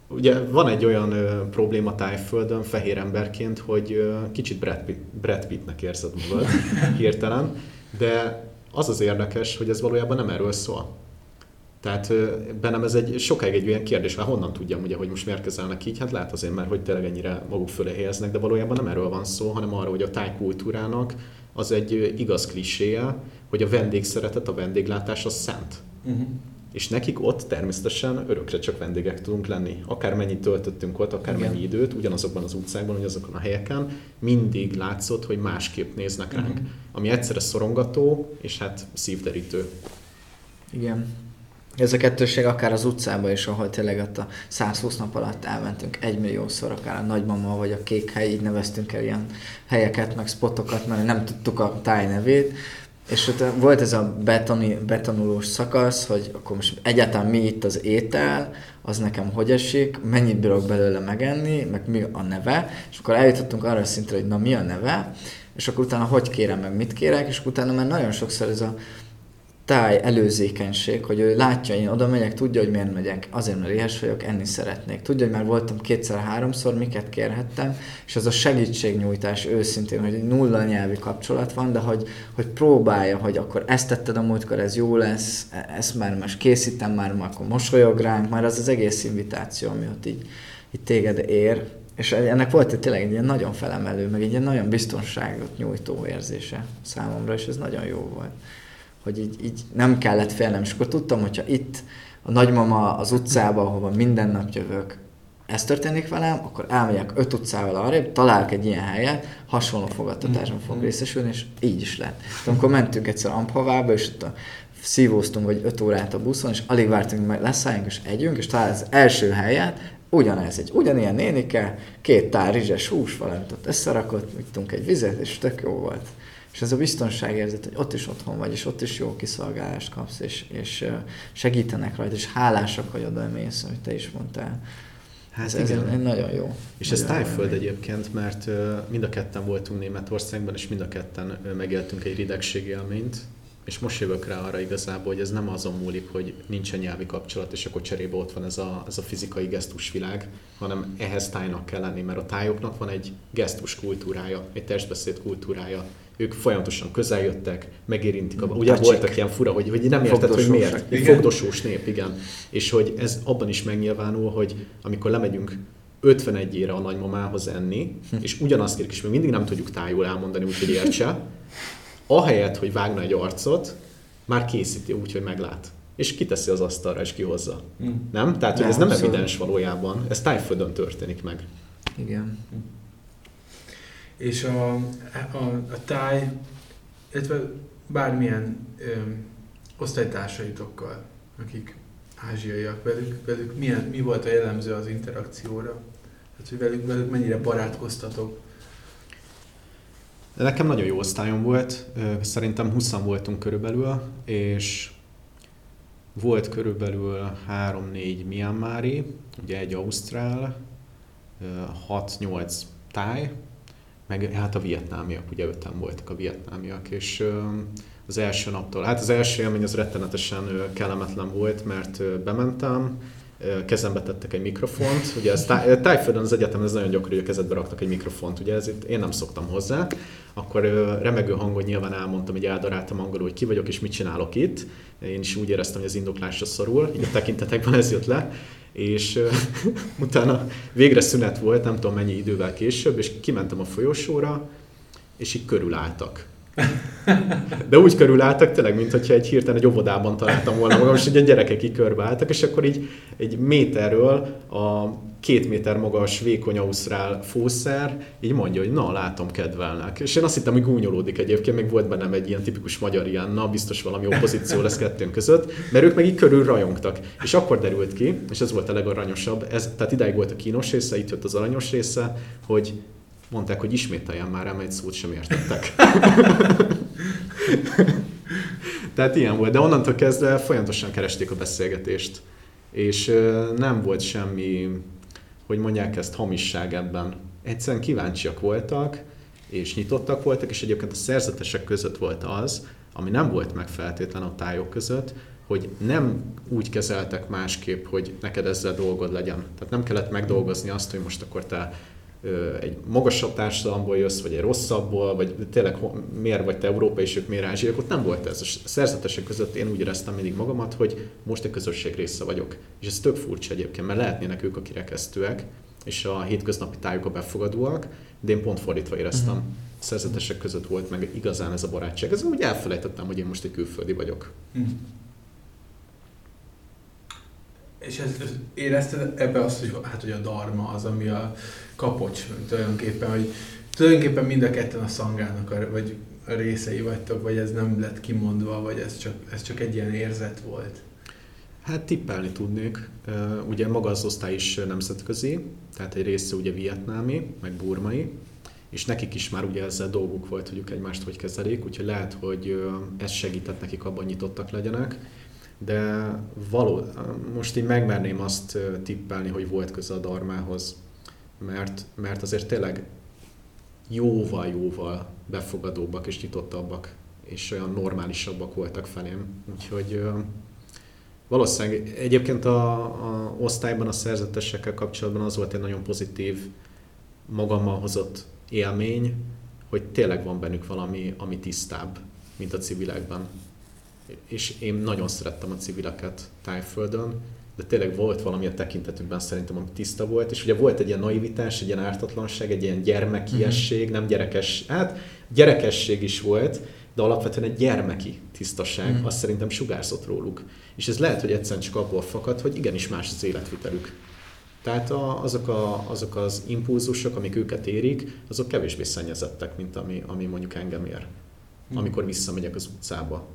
ugye van egy olyan ö, probléma tájföldön fehér emberként, hogy ö, kicsit Brad, Pitt, Brad Pittnek érzed magad hirtelen, de az az érdekes, hogy ez valójában nem erről szól. Tehát bennem ez egy sokáig egy olyan kérdés, hogy honnan tudjam, ugye, hogy most miért kezelnek így, hát lehet azért, mert hogy tényleg ennyire maguk fölé helyeznek, de valójában nem erről van szó, hanem arról, hogy a tájkultúrának az egy igaz kliséje, hogy a vendégszeretet, a vendéglátás az szent. Uh-huh. És nekik ott természetesen örökre csak vendégek tudunk lenni. Akár mennyit töltöttünk ott, akár Igen. mennyi időt, ugyanazokban az utcákban, ugyanazokon a helyeken, mindig látszott, hogy másképp néznek ránk. Mhm. Ami egyszerre szorongató, és hát szívderítő. Igen. Ez a kettőség akár az utcában is, ahol tényleg ott a 120 nap alatt elmentünk egymilliószor, akár a nagymama vagy a kék hely, így neveztünk el ilyen helyeket, meg spotokat, mert nem tudtuk a táj nevét. És ott volt ez a betoni, betonulós szakasz, hogy akkor most egyáltalán mi itt az étel, az nekem hogy esik, mennyit bírok belőle megenni, meg mi a neve, és akkor eljutottunk arra a szintre, hogy na mi a neve, és akkor utána hogy kérem meg, mit kérek, és utána már nagyon sokszor ez a táj előzékenység, hogy ő látja, én oda megyek, tudja, hogy miért megyek, azért, mert éhes vagyok, enni szeretnék. Tudja, hogy már voltam kétszer-háromszor, miket kérhettem, és az a segítségnyújtás őszintén, hogy egy nulla nyelvi kapcsolat van, de hogy, hogy próbálja, hogy akkor ezt tetted a múltkor, ez jó lesz, e- ezt már most készítem, már, már akkor mosolyog ránk, már az az egész invitáció, ami ott így, így téged ér, és ennek volt egy tényleg egy ilyen nagyon felemelő, meg egy ilyen nagyon biztonságot nyújtó érzése számomra, és ez nagyon jó volt. Hogy így, így nem kellett félnem, és akkor tudtam, hogyha itt a nagymama az utcába, ahova minden nap jövök, ez történik velem, akkor elmegyek öt utcával arrébb, találok egy ilyen helyet, hasonló fogadtatáson fogok részesülni, és így is lett. De amikor mentünk egyszer Amphavába, és ott a szívóztunk vagy öt órát a buszon, és alig vártunk, hogy leszálljunk és együnk, és talán az első helyet, ugyanez, egy ugyanilyen nénike, két tár rizses hús, valamit ott összerakott, ittunk egy vizet, és tök jó volt. És ez a biztonságérzet, hogy ott is otthon vagy, és ott is jó kiszolgálást kapsz, és, és segítenek rajta, és hálásak, hogy oda mész, amit te is mondtál. Hát ez, ez egy, egy nagyon jó. És nagyon ez tájföld egyébként, mert mind a ketten voltunk Németországban, és mind a ketten megéltünk egy ridegségi élményt, és most jövök rá arra igazából, hogy ez nem azon múlik, hogy nincsen nyelvi kapcsolat, és akkor cserébe ott van ez a, ez a fizikai gesztusvilág, hanem ehhez tájnak kell lenni, mert a tájoknak van egy gesztus kultúrája, egy testbeszéd kultúrája. Ők folyamatosan közeljöttek, megérintik. A, ugye Tácsik. voltak ilyen fura, hogy, hogy nem érted, hogy miért. Egy fogdosós nép, igen. És hogy ez abban is megnyilvánul, hogy amikor lemegyünk 51-ére a nagymamához enni, hm. és ugyanazt kérik, és még mindig nem tudjuk tájul elmondani, úgyhogy értse, ahelyett, hogy vágna egy arcot, már készíti úgy, hogy meglát. És kiteszi az asztalra, és kihozza. Mm. Nem? Tehát, hogy ez nem szóval... evidens valójában. Ez tájföldön történik meg. Igen. És a, a, a táj, illetve bármilyen ö, osztálytársaitokkal, akik ázsiaiak velük, velük milyen, mi volt a jellemző az interakcióra? Tehát, hogy velük, velük mennyire barátkoztatok? Nekem nagyon jó osztályom volt, szerintem 20 voltunk körülbelül, és volt körülbelül 3-4 Myanmari, ugye egy Ausztrál, 6-8 táj, meg hát a vietnámiak, ugye öten voltak a vietnámiak, és az első naptól, hát az első élmény az rettenetesen kellemetlen volt, mert bementem, kezembe tettek egy mikrofont, ugye ez tájföldön az egyetem ez nagyon gyakori, hogy a kezedbe raktak egy mikrofont, ugye ez itt én nem szoktam hozzá, akkor remegő hangon nyilván elmondtam, hogy eldaráltam angolul, hogy ki vagyok és mit csinálok itt, én is úgy éreztem, hogy az indoklásra szorul, így a tekintetekben ez jött le, és utána végre szünet volt, nem tudom mennyi idővel később, és kimentem a folyosóra, és így körülálltak de úgy körülálltak tényleg, mint hogyha egy hirtelen egy óvodában találtam volna magam, és egy gyerekek így körbeálltak, és akkor így egy méterről a két méter magas, vékony ausztrál fószer, így mondja, hogy na, látom, kedvelnek. És én azt hittem, hogy gúnyolódik egyébként, még volt bennem egy ilyen tipikus magyar ilyen, na, biztos valami opozíció lesz kettőnk között, mert ők meg így körül rajongtak. És akkor derült ki, és ez volt a legaranyosabb, ez, tehát idáig volt a kínos része, itt jött az aranyos része, hogy mondták, hogy ismételjen már, ám egy szót sem értettek. Tehát ilyen volt, de onnantól kezdve folyamatosan keresték a beszélgetést. És nem volt semmi, hogy mondják ezt, hamisság ebben. Egyszerűen kíváncsiak voltak, és nyitottak voltak, és egyébként a szerzetesek között volt az, ami nem volt meg feltétlen a tájok között, hogy nem úgy kezeltek másképp, hogy neked ezzel dolgod legyen. Tehát nem kellett megdolgozni azt, hogy most akkor te egy magasabb társadalomból jössz, vagy egy rosszabbból, vagy tényleg miért vagy te Európa és ők miért ázsiak, ott nem volt ez. A szerzetesek között én úgy éreztem mindig magamat, hogy most a közösség része vagyok. És ez tök furcsa egyébként, mert lehetnének ők a kirekesztőek, és a hétköznapi tájuk a befogadóak, de én pont fordítva éreztem. Uh-huh. Szerzetesek között volt meg igazán ez a barátság. Ez úgy elfelejtettem, hogy én most egy külföldi vagyok. Uh-huh. És ezt, ezt érezted ebbe azt, hogy, hát, hogy a darma az, ami a kapocs tulajdonképpen, hogy tulajdonképpen mind a ketten a szangának, a, vagy a részei vagytok, vagy ez nem lett kimondva, vagy ez csak, ez csak egy ilyen érzet volt? Hát tippelni tudnék. Ugye maga az osztály is nemzetközi, tehát egy része ugye vietnámi, meg burmai, és nekik is már ugye ezzel dolguk volt, hogy ők egymást hogy kezelik, úgyhogy lehet, hogy ez segített nekik abban nyitottak legyenek de való, most így megmerném azt tippelni, hogy volt köze a darmához, mert, mert azért tényleg jóval-jóval befogadóbbak és nyitottabbak, és olyan normálisabbak voltak felém. Úgyhogy valószínűleg egyébként a, a osztályban a szerzetesekkel kapcsolatban az volt egy nagyon pozitív magammal hozott élmény, hogy tényleg van bennük valami, ami tisztább, mint a civilekben és én nagyon szerettem a civileket tájföldön, de tényleg volt valami a tekintetükben szerintem, ami tiszta volt, és ugye volt egy ilyen naivitás, egy ilyen ártatlanság, egy ilyen gyermekiesség, mm-hmm. nem gyerekes, hát gyerekesség is volt, de alapvetően egy gyermeki tisztaság, Mhm. azt szerintem sugárzott róluk. És ez lehet, hogy egyszerűen csak abból fakad, hogy igenis más az életvitelük. Tehát a, azok, a, azok az impulzusok, amik őket érik, azok kevésbé szennyezettek, mint ami, ami mondjuk engem ér, Mhm. amikor visszamegyek az utcába.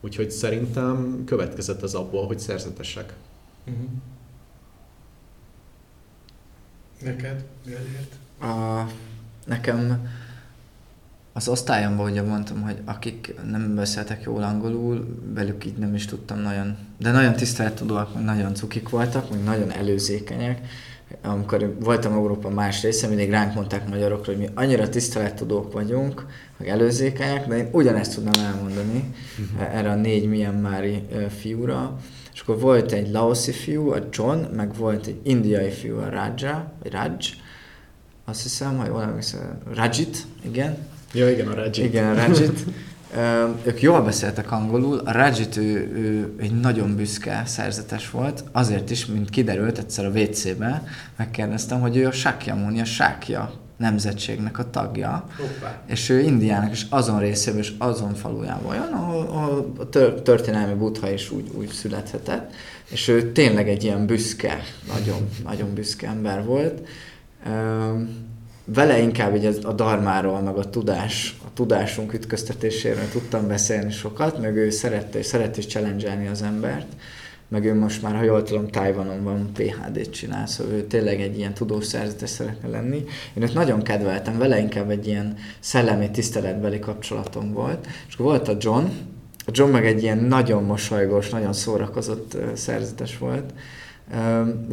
Úgyhogy szerintem következett az abból, hogy szerzetesek. Mhm. Neked, Gellért? A, nekem az osztályomban ugye mondtam, hogy akik nem beszéltek jól angolul, velük így nem is tudtam nagyon, de nagyon tisztelettudóak, nagyon cukik voltak, meg nagyon előzékenyek. Amikor voltam Európa más része, mindig ránk mondták magyarokra, hogy mi annyira tisztelettudók vagyunk, meg előzékenyek, de én ugyanezt tudnám elmondani erre a négy Myanmari ö, fiúra. És akkor volt egy laoszi fiú, a John, meg volt egy indiai fiú, a Raja, vagy Raj, azt hiszem, jól emlékszem, Rajit, igen, Ja, igen, a Reggie. igen, a Rajit. Ők jól beszéltek angolul, a Rajit ő, ő egy nagyon büszke szerzetes volt, azért is, mint kiderült egyszer a WC-be, megkérdeztem, hogy ő a Sakyamuni, a Sákja nemzetségnek a tagja, Hoppá. és ő Indiának is azon részében és azon falujában olyan, ahol, ahol a tör, történelmi buddha is úgy, úgy születhetett, és ő tényleg egy ilyen büszke, nagyon, nagyon büszke ember volt. Üm, Vele inkább így a darmáról, meg a tudás, a tudásunk ütköztetéséről tudtam beszélni sokat, meg ő szerette, és szerette is challenge az embert, meg ő most már, ha jól tudom, Tajvanon van, PHD-t csinál, szóval ő tényleg egy ilyen tudós szerzetes szeretne lenni. Én őt nagyon kedveltem, vele inkább egy ilyen szellemi tiszteletbeli kapcsolatom volt. És akkor volt a John, a John meg egy ilyen nagyon mosolygós, nagyon szórakozott szerzetes volt.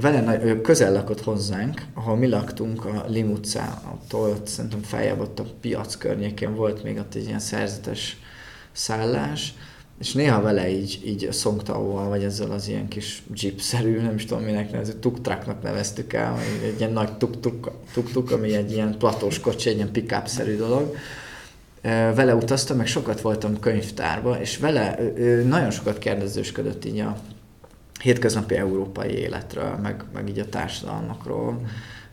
Vele ő közel lakott hozzánk, ahol mi laktunk a Lim utcától, ott szerintem feljebb ott a piac környékén volt még ott egy ilyen szerzetes szállás, és néha vele így, így a Songtao-val, vagy ezzel az ilyen kis jeep-szerű, nem is tudom minek nevezzük, tuk-traknak neveztük el, egy ilyen nagy tuk-tuk, ami egy ilyen platós kocsi, egy ilyen pick-up-szerű dolog. Vele utaztam, meg sokat voltam könyvtárba, és vele ő, ő nagyon sokat kérdezősködött így a hétköznapi európai életről, meg, meg így a társadalmakról,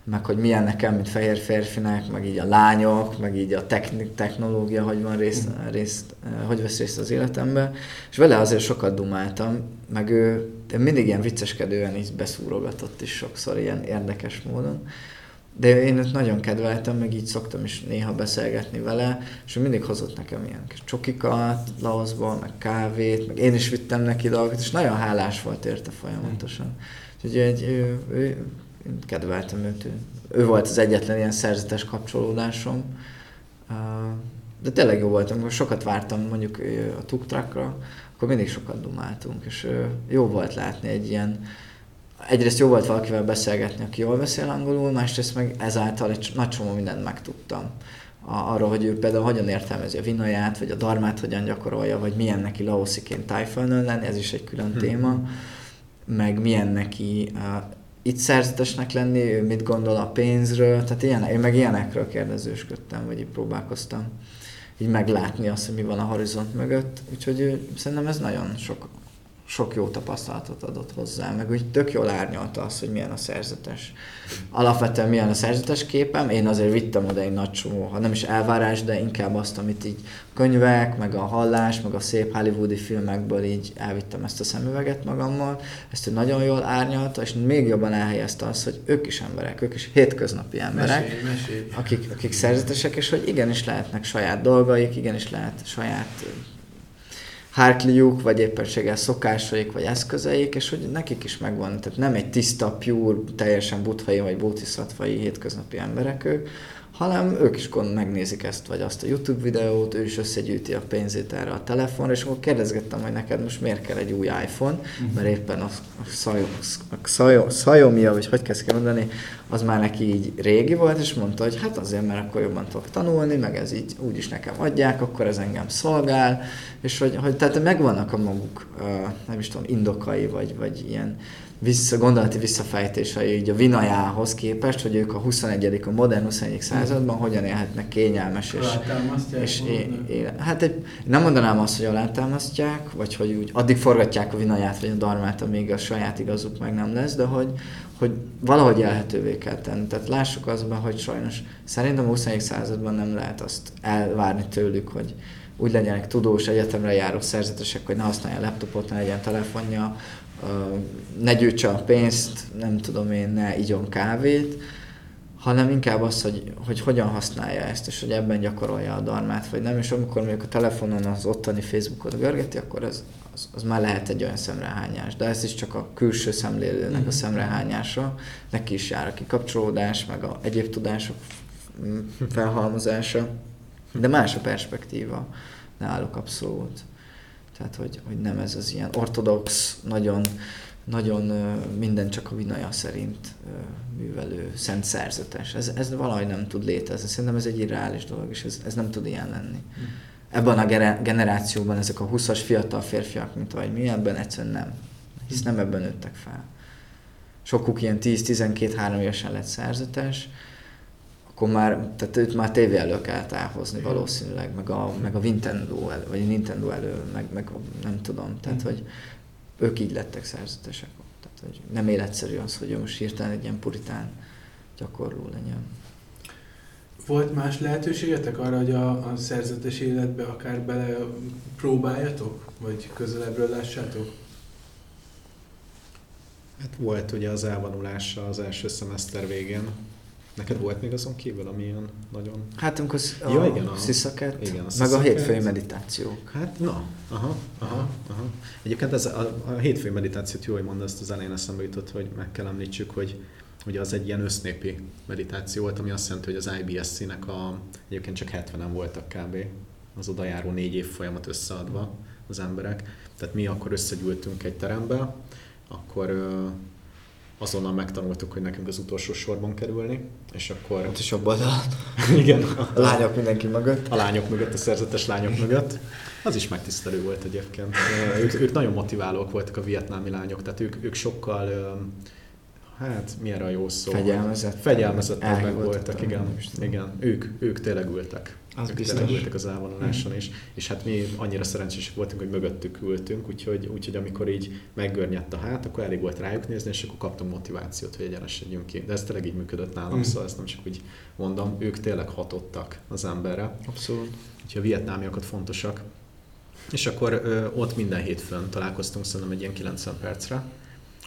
meg hogy milyen nekem, mint fehér férfinek, meg így a lányok, meg így a technik, technológia, hogy van részt, részt, hogy vesz részt az életemben, és vele azért sokat dumáltam, meg ő mindig ilyen vicceskedően így beszúrogatott is sokszor, ilyen érdekes módon. De én őt nagyon kedveltem, meg így szoktam is néha beszélgetni vele, és ő mindig hozott nekem ilyen kis csokikat Laosból, meg kávét, meg én is vittem neki dolgokat, és nagyon hálás volt érte folyamatosan. Úgyhogy egy, ő, ő, én kedveltem őt, ő, ő volt az egyetlen ilyen szerzetes kapcsolódásom. De tényleg jó voltam, amikor sokat vártam mondjuk a tuktrakra, akkor mindig sokat dumáltunk, és jó volt látni egy ilyen, egyrészt jó volt valakivel beszélgetni, aki jól beszél angolul, másrészt meg ezáltal egy nagy csomó mindent megtudtam. A, arról, hogy ő például hogyan értelmezi a vinaját, vagy a darmát hogyan gyakorolja, vagy milyen neki laosziként tájföldön lenni, ez is egy külön Hm. téma, meg milyen neki uh, itt szerzetesnek lenni, ő mit gondol a pénzről, tehát ilyen, én meg ilyenekről kérdezősködtem, vagy így próbálkoztam így meglátni azt, hogy mi van a horizont mögött, úgyhogy ő, szerintem ez nagyon sok, sok jó tapasztalatot adott hozzá, meg úgy tök jól árnyalta azt, hogy milyen a szerzetes. Alapvetően milyen a szerzetes képem, én azért vittem oda egy nagy csomó, ha nem is elvárás, de inkább azt, amit így könyvek, meg a hallás, meg a szép hollywoodi filmekből így elvittem ezt a szemüveget magammal, ezt ő nagyon jól árnyalta, és még jobban elhelyezte azt, hogy ők is emberek, ők is hétköznapi emberek, Mesélj, mesélj. akik, akik szerzetesek, és hogy igenis lehetnek saját dolgaik, igenis lehet saját ö, hártliuk, vagy éppenséggel szokásaik, vagy eszközeik, és hogy nekik is megvan. Tehát nem egy tiszta, pure, teljesen buddhai vagy bodhisattva-i hétköznapi emberek ők, hanem ők is gond megnézik ezt, vagy azt a YouTube videót, ő is összegyűjti a pénzét erre a telefonra, és akkor kérdezgettem, hogy neked most miért kell egy új iPhone, mert éppen a, a, Xiaomi- a Xiaomi, vagy hogy kezd kell mondani, az már neki így régi volt, és mondta, hogy hát azért, mert akkor jobban tudok tanulni, meg ez így úgyis nekem adják, akkor ez engem szolgál, és hogy, hogy tehát megvannak a maguk, uh, nem is tudom, indokai, vagy, vagy ilyen vissza, gondolati visszafejtései így a vinajához képest, hogy ők a 21. a modern 21. században hogyan élhetnek kényelmes és, és é, maguknak. é, hát egy, nem mondanám azt, hogy alátámasztják, vagy hogy úgy addig forgatják a vinaját, vagy a darmát, amíg a saját igazuk meg nem lesz, de hogy, hogy valahogy elhetővé kell tenni. Tehát lássuk azban, hogy sajnos szerintem a 21. században nem lehet azt elvárni tőlük, hogy, úgy legyenek tudós, egyetemre járó szerzetesek, hogy ne használja laptopot, ne legyen telefonja, ne gyűjtse a pénzt, nem tudom én, ne igyon kávét, hanem inkább az, hogy, hogy hogyan használja ezt, és hogy ebben gyakorolja a darmát, vagy nem, és amikor mondjuk a telefonon az ottani Facebookot görgeti, akkor az, az, az már lehet egy olyan szemrehányás. De ez is csak a külső szemlélőnek a mhm. szemrehányása, neki is jár a kikapcsolódás, meg a egyéb tudások felhalmozása, de más a perspektíva náluk abszolút. Tehát, hogy, hogy nem ez az ilyen ortodox, nagyon, nagyon minden csak a vinaja szerint művelő szent szerzetes. Ez, ez valahogy nem tud létezni. Szerintem ez egy irreális dolog, és ez, ez nem tud ilyen lenni. Ebben a generációban ezek a 20-as fiatal férfiak, mint ahogy mi, ebben egyszerűen nem. Hisz nem ebben nőttek fel. Sokuk ilyen 10-12-3 évesen lett szerzetes, akkor már, tehát őt már tévé elő kell elhozni valószínűleg, meg a, meg a Nintendo elő, vagy a Nintendo elő, meg, meg nem tudom, tehát mm. hogy ők így lettek szerzetesek. Tehát, hogy nem életszerű az, hogy most hirtelen egy ilyen puritán gyakorló legyen. Volt más lehetőségetek arra, hogy a, a szerzetes életbe akár bele próbáljatok, vagy közelebbről lássátok? Hát volt ugye az elvonulása az első szemeszter végén, Neked volt még azon kívül, ami ilyen nagyon... Hát amikor a, ja, igen, a sziszaket, igen, a meg a hétfői meditációk. Hát na, aha, aha, aha. Egyébként ez a, a hétfői meditációt jó, hogy mondasz, az elején eszembe jutott, hogy meg kell említsük, hogy ugye az egy ilyen össznépi meditáció volt, ami azt jelenti, hogy az IBSC-nek a, egyébként csak 70-en voltak kb. az odajáró négy év folyamat összeadva az emberek. Tehát mi akkor összegyűltünk egy terembe, akkor azonnal megtanultuk, hogy nekünk az utolsó sorban kerülni, és akkor... Ott is oldalon. Igen. A lányok mindenki mögött. A lányok mögött, a szerzetes lányok mögött. Az is megtisztelő volt egyébként. Ők, ők nagyon motiválók voltak a vietnámi lányok, tehát ők, ők sokkal hát milyen a jó szó. Fegyelmezett. Fegyelmezettebbek voltak, igen. igen. Ők, ők tényleg ültek. Az ők biztos. tényleg ültek az elvonuláson mm. is. És hát mi annyira szerencsések voltunk, hogy mögöttük ültünk, úgyhogy, úgyhogy amikor így meggörnyedt a hát, akkor elég volt rájuk nézni, és akkor kaptunk motivációt, hogy egyenesedjünk ki. De ez tényleg így működött nálam, mm. szóval ezt nem csak úgy mondom, ők tényleg hatottak az emberre. Abszolút. Úgyhogy a vietnámiakat fontosak. És akkor ö, ott minden hétfőn találkoztunk szerintem egy ilyen 90 percre,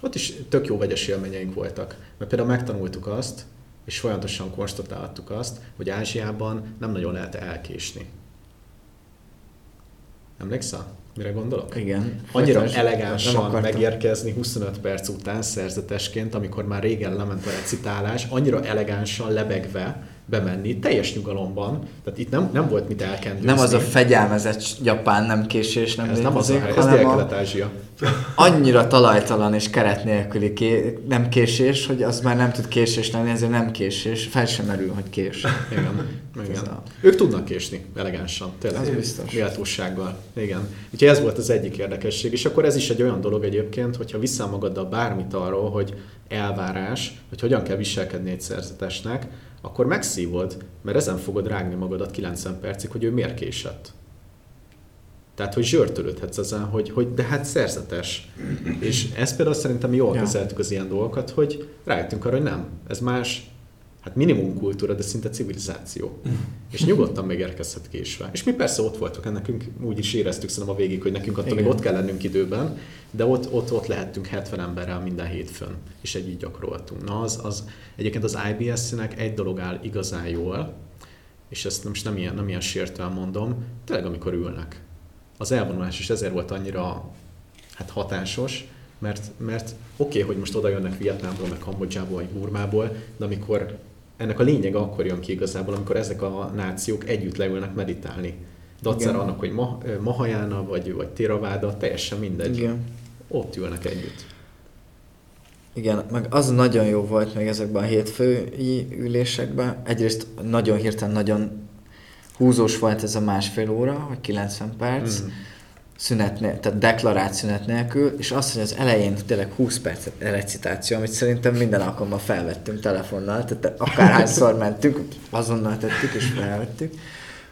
ott is tök jó vegyes élményeink voltak. Mert például megtanultuk azt, és folyamatosan konstatáltuk azt, hogy Ázsiában nem nagyon lehet elkésni. Emlékszel? Mire gondolok? Igen. Annyira elegánsan megérkezni 25 perc után szerzetesként, amikor már régen lement a recitálás, annyira elegánsan lebegve, bemenni, teljes nyugalomban, tehát itt nem, nem volt mit elkendőzni. Nem az a fegyelmezett japán nem késés, nem Ez nem az a hely, ez Dél-Kelet-Ázsia. Annyira talajtalan és keret nélküli ké, nem késés, hogy az már nem tud késés lenni, ezért nem késés, fel sem merül, hogy kés. Igen, igen. A... Ők tudnak késni elegánsan, tényleg. Ez biztos. Méltósággal. Igen. Úgyhogy ez volt az egyik érdekesség, és akkor ez is egy olyan dolog egyébként, hogyha vissza magaddal bármit arról, hogy elvárás, hogy hogyan kell viselkedni egy szerzetesnek, akkor megszívod, mert ezen fogod rágni magadat 90 percig, hogy ő miért késett. Tehát, hogy zsörtölődhetsz ezen, hogy, hogy de hát szerzetes. És ezt például szerintem jól ja. kezeltük az ilyen dolgokat, hogy rájöttünk arra, hogy nem, ez más, hát minimum kultúra, de szinte civilizáció. És nyugodtan megérkezhet késve. És mi persze ott voltunk, nekünk úgy is éreztük szerintem a végig, hogy nekünk attól még ott kell lennünk időben, de ott, ott, ott lehettünk 70 emberrel minden hétfőn, és egy így gyakoroltunk. Na az, az egyébként az IBS-nek egy dolog áll igazán jól, és ezt most nem ilyen, nem ilyen sértően mondom, tényleg amikor ülnek. Az elvonulás is ezért volt annyira hát hatásos, mert, mert oké, okay, hogy most oda jönnek Vietnámból, meg Kambodzsából, vagy Burmából, de amikor ennek a lényege akkor jön ki igazából, amikor ezek a nációk együtt leülnek meditálni. Dacára annak, hogy Mahajana vagy, vagy Tiraváda, teljesen mindegy. Igen. Ott ülnek együtt. Igen, meg az nagyon jó volt még ezekben a hétfői ülésekben. Egyrészt nagyon hirtelen, nagyon húzós volt ez a másfél óra, vagy 90 perc. Mm szünet, tehát deklarált szünet nélkül, és az, hogy az elején tényleg 20 perc recitáció, amit szerintem minden alkalommal felvettünk telefonnal, tehát akárhányszor mentünk, azonnal tettük és felvettük,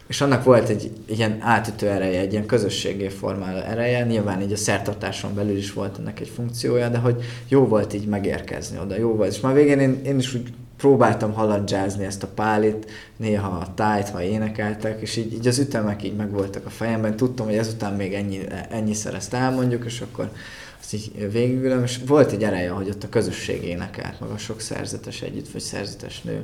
és annak volt egy ilyen átütő ereje, egy ilyen közösségé formáló ereje, nyilván így a szertartáson belül is volt ennek egy funkciója, de hogy jó volt így megérkezni oda, jó volt, és már végén én, én is úgy próbáltam halandzsázni ezt a pálit, néha a tájt, ha énekeltek, és így, így az ütemek így megvoltak a fejemben, tudtam, hogy ezután még ennyi, ennyiszer ezt elmondjuk, és akkor azt így végigülöm, és volt egy ereje, hogy ott a közösség énekelt, meg a sok szerzetes együtt, vagy szerzetes nő.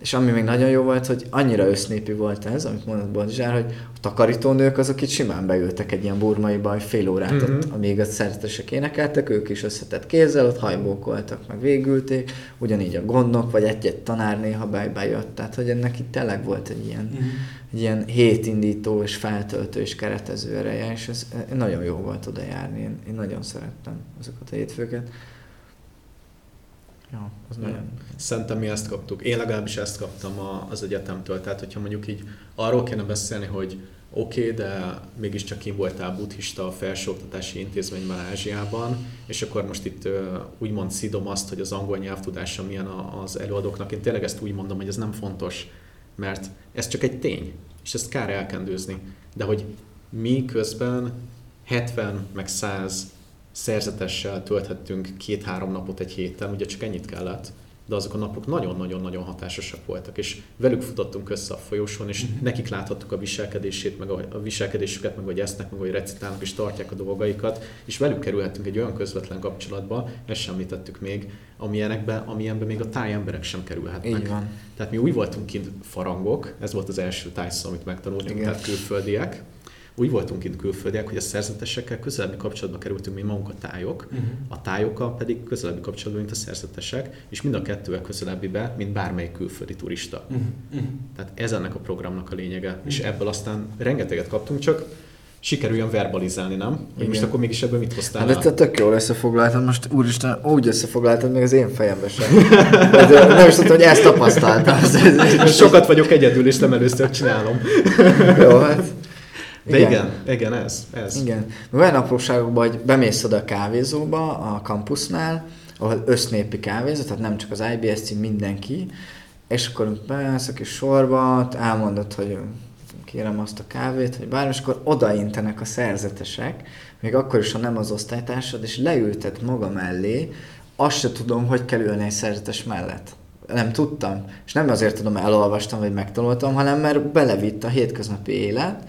És ami még nagyon jó volt, hogy annyira össznépi volt ez, amit mondott Boldizsár, hogy a takarítónők azok itt simán beültek egy ilyen burmaiba, hogy fél órát mm-hmm. ott, amíg a szerzetesek énekeltek, ők is összetett kézzel, ott hajbókoltak, meg végülték, ugyanígy a gondnok, vagy egy-egy tanár néha bejött, tehát hogy ennek itt tényleg volt egy ilyen, mm-hmm. Egy ilyen hétindító és feltöltő és keretező ereje, és ez nagyon jó volt oda járni, én, én nagyon szerettem azokat a hétfőket. Ja, az ja. nagyon... Szerintem mi ezt kaptuk. Én legalábbis ezt kaptam a, az egyetemtől. Tehát, hogyha mondjuk így arról kéne beszélni, hogy oké, okay, de mégiscsak én voltál buddhista a felsőoktatási intézményben Ázsiában, és akkor most itt úgymond szidom azt, hogy az angol nyelvtudása milyen az előadóknak. Én tényleg ezt úgy mondom, hogy ez nem fontos, mert ez csak egy tény, és ezt kár elkendőzni. De hogy mi közben 70 meg 100 szerzetessel tölthettünk két-három napot egy héten, ugye csak ennyit kellett, de azok a napok nagyon-nagyon-nagyon hatásosak voltak, és velük futottunk össze a folyosón, és uh-huh. nekik láthattuk a viselkedését, meg a, viselkedésüket, meg hogy esznek, meg hogy recitálnak, és tartják a dolgaikat, és velük kerülhettünk egy olyan közvetlen kapcsolatba, ezt sem említettük még, amilyenekbe, amilyenbe még a tájemberek sem kerülhetnek. Így van. Tehát mi úgy voltunk kint farangok, ez volt az első tájszó, amit megtanultunk, Igen. tehát külföldiek, úgy voltunk itt külföldiek, hogy a szerzetesekkel közelebbi kapcsolatba kerültünk, mint magunk a tájok, uh-huh. a tájokkal pedig közelebbi kapcsolatban, mint a szerzetesek, és mind a kettővel közelebbibe, mint bármelyik külföldi turista. Uh-huh. Uh-huh. Tehát ez ennek a programnak a lényege, uh-huh. és ebből aztán rengeteget kaptunk, csak sikerüljön verbalizálni, nem? Hogy Igen. most akkor mégis ebből mit hoztál Hát te tök jól összefoglaltad, most úristen, úgy összefoglaltad még az én fejembe sem. Hát, nem is tudtam, hogy ezt tapasztaltam. Sokat vagyok egyedül, és nem először csinálom. Jó, hát de igen, igen, igen ez, ez. Igen. Olyan apróságokban, hogy bemész oda a kávézóba, a kampusznál, ahol össznépi kávézó, tehát nem csak az IBS cím, mindenki, és akkor beállsz a kis sorba, elmondod, hogy kérem azt a kávét, vagy bármi, és akkor odaintenek a szerzetesek, még akkor is, ha nem az osztálytársad, és leültet maga mellé, azt se tudom, hogy kell ülni egy szerzetes mellett. Nem tudtam. És nem azért tudom, elolvastam, vagy megtanultam, hanem mert belevitt a hétköznapi élet,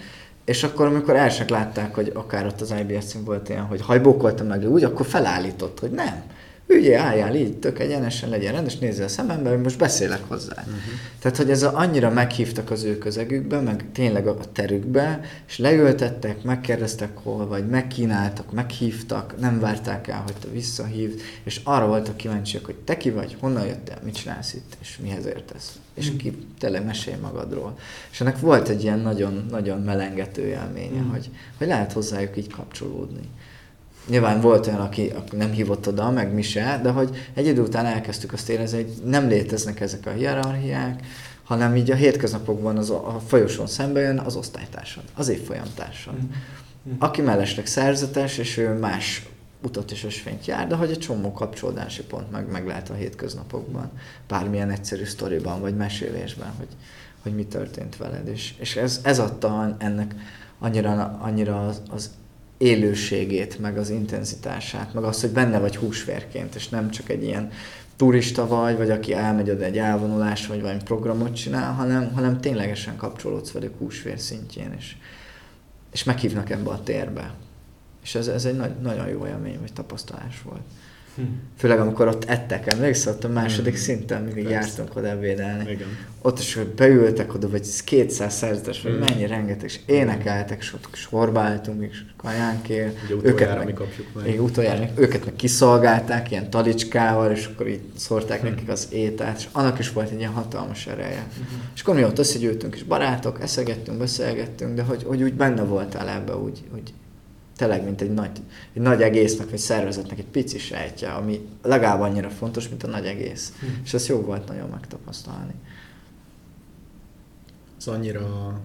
és akkor, amikor el látták, hogy akár ott az IBS-en volt ilyen, hogy hajbókoltam meg úgy, akkor felállított, hogy nem ügyé, álljál így, tök egyenesen legyen rendes, nézze a szemembe, hogy most beszélek hozzá. Uh-huh. Tehát, hogy ez a, annyira meghívtak az ő közegükbe, meg tényleg a terükbe, és leültettek, megkérdeztek hol vagy, megkínáltak, meghívtak, nem várták el, hogy te visszahív, és arra voltak kíváncsiak, hogy te ki vagy, honnan jöttél, mit csinálsz itt, és mihez értesz. És uh-huh. ki tényleg mesélj magadról. És ennek volt egy ilyen nagyon, nagyon melengető élménye, uh-huh. hogy, hogy lehet hozzájuk így kapcsolódni nyilván volt olyan, aki, aki nem hívott oda, meg mi se, de hogy egy idő után elkezdtük azt érezni, hogy nem léteznek ezek a hierarchiák, hanem így a hétköznapokban az, a folyosón szembe jön az osztálytársad, az évfolyamtársad. Mm-hmm. Aki mellesleg szerzetes, és ő más utat és ösvényt jár, de hogy egy csomó kapcsolódási pont meg, meg lehet a hétköznapokban, bármilyen egyszerű sztoriban, vagy mesélésben, hogy, hogy mi történt veled. És, és ez, ez adta ennek annyira, annyira az, az élőségét, meg az intenzitását, meg azt, hogy benne vagy húsvérként, és nem csak egy ilyen turista vagy, vagy aki elmegy oda egy elvonulás, vagy valami programot csinál, hanem, hanem ténylegesen kapcsolódsz velük húsvér szintjén, és, és meghívnak ebbe a térbe. És ez, ez egy nagy, nagyon jó élmény, vagy tapasztalás volt. Főleg amikor ott ettek, emlékszel, ott a második hm. szinten mindig Persze. jártunk oda ebédelni. Igen. Ott is, hogy beültek oda, vagy 200 szerzetes, vagy hm. mennyi rengeteg, és énekeltek, és ott sorba álltunk, és kajánkért. őket meg, mi kapjuk meg. Igen, utoljára őket meg kiszolgálták, ilyen talicskával, és akkor így szórták hm. nekik az ételt, és annak is volt egy ilyen hatalmas ereje. Hm. És akkor mi ott összegyűltünk, és barátok, eszegettünk, beszélgettünk, de hogy, hogy úgy benne voltál ebbe, úgy, úgy tényleg, mint egy nagy, egy nagy egésznek, vagy szervezetnek egy pici sejtje, ami legalább annyira fontos, mint a nagy egész. Hm. És ez jó volt nagyon megtapasztalni. Ez annyira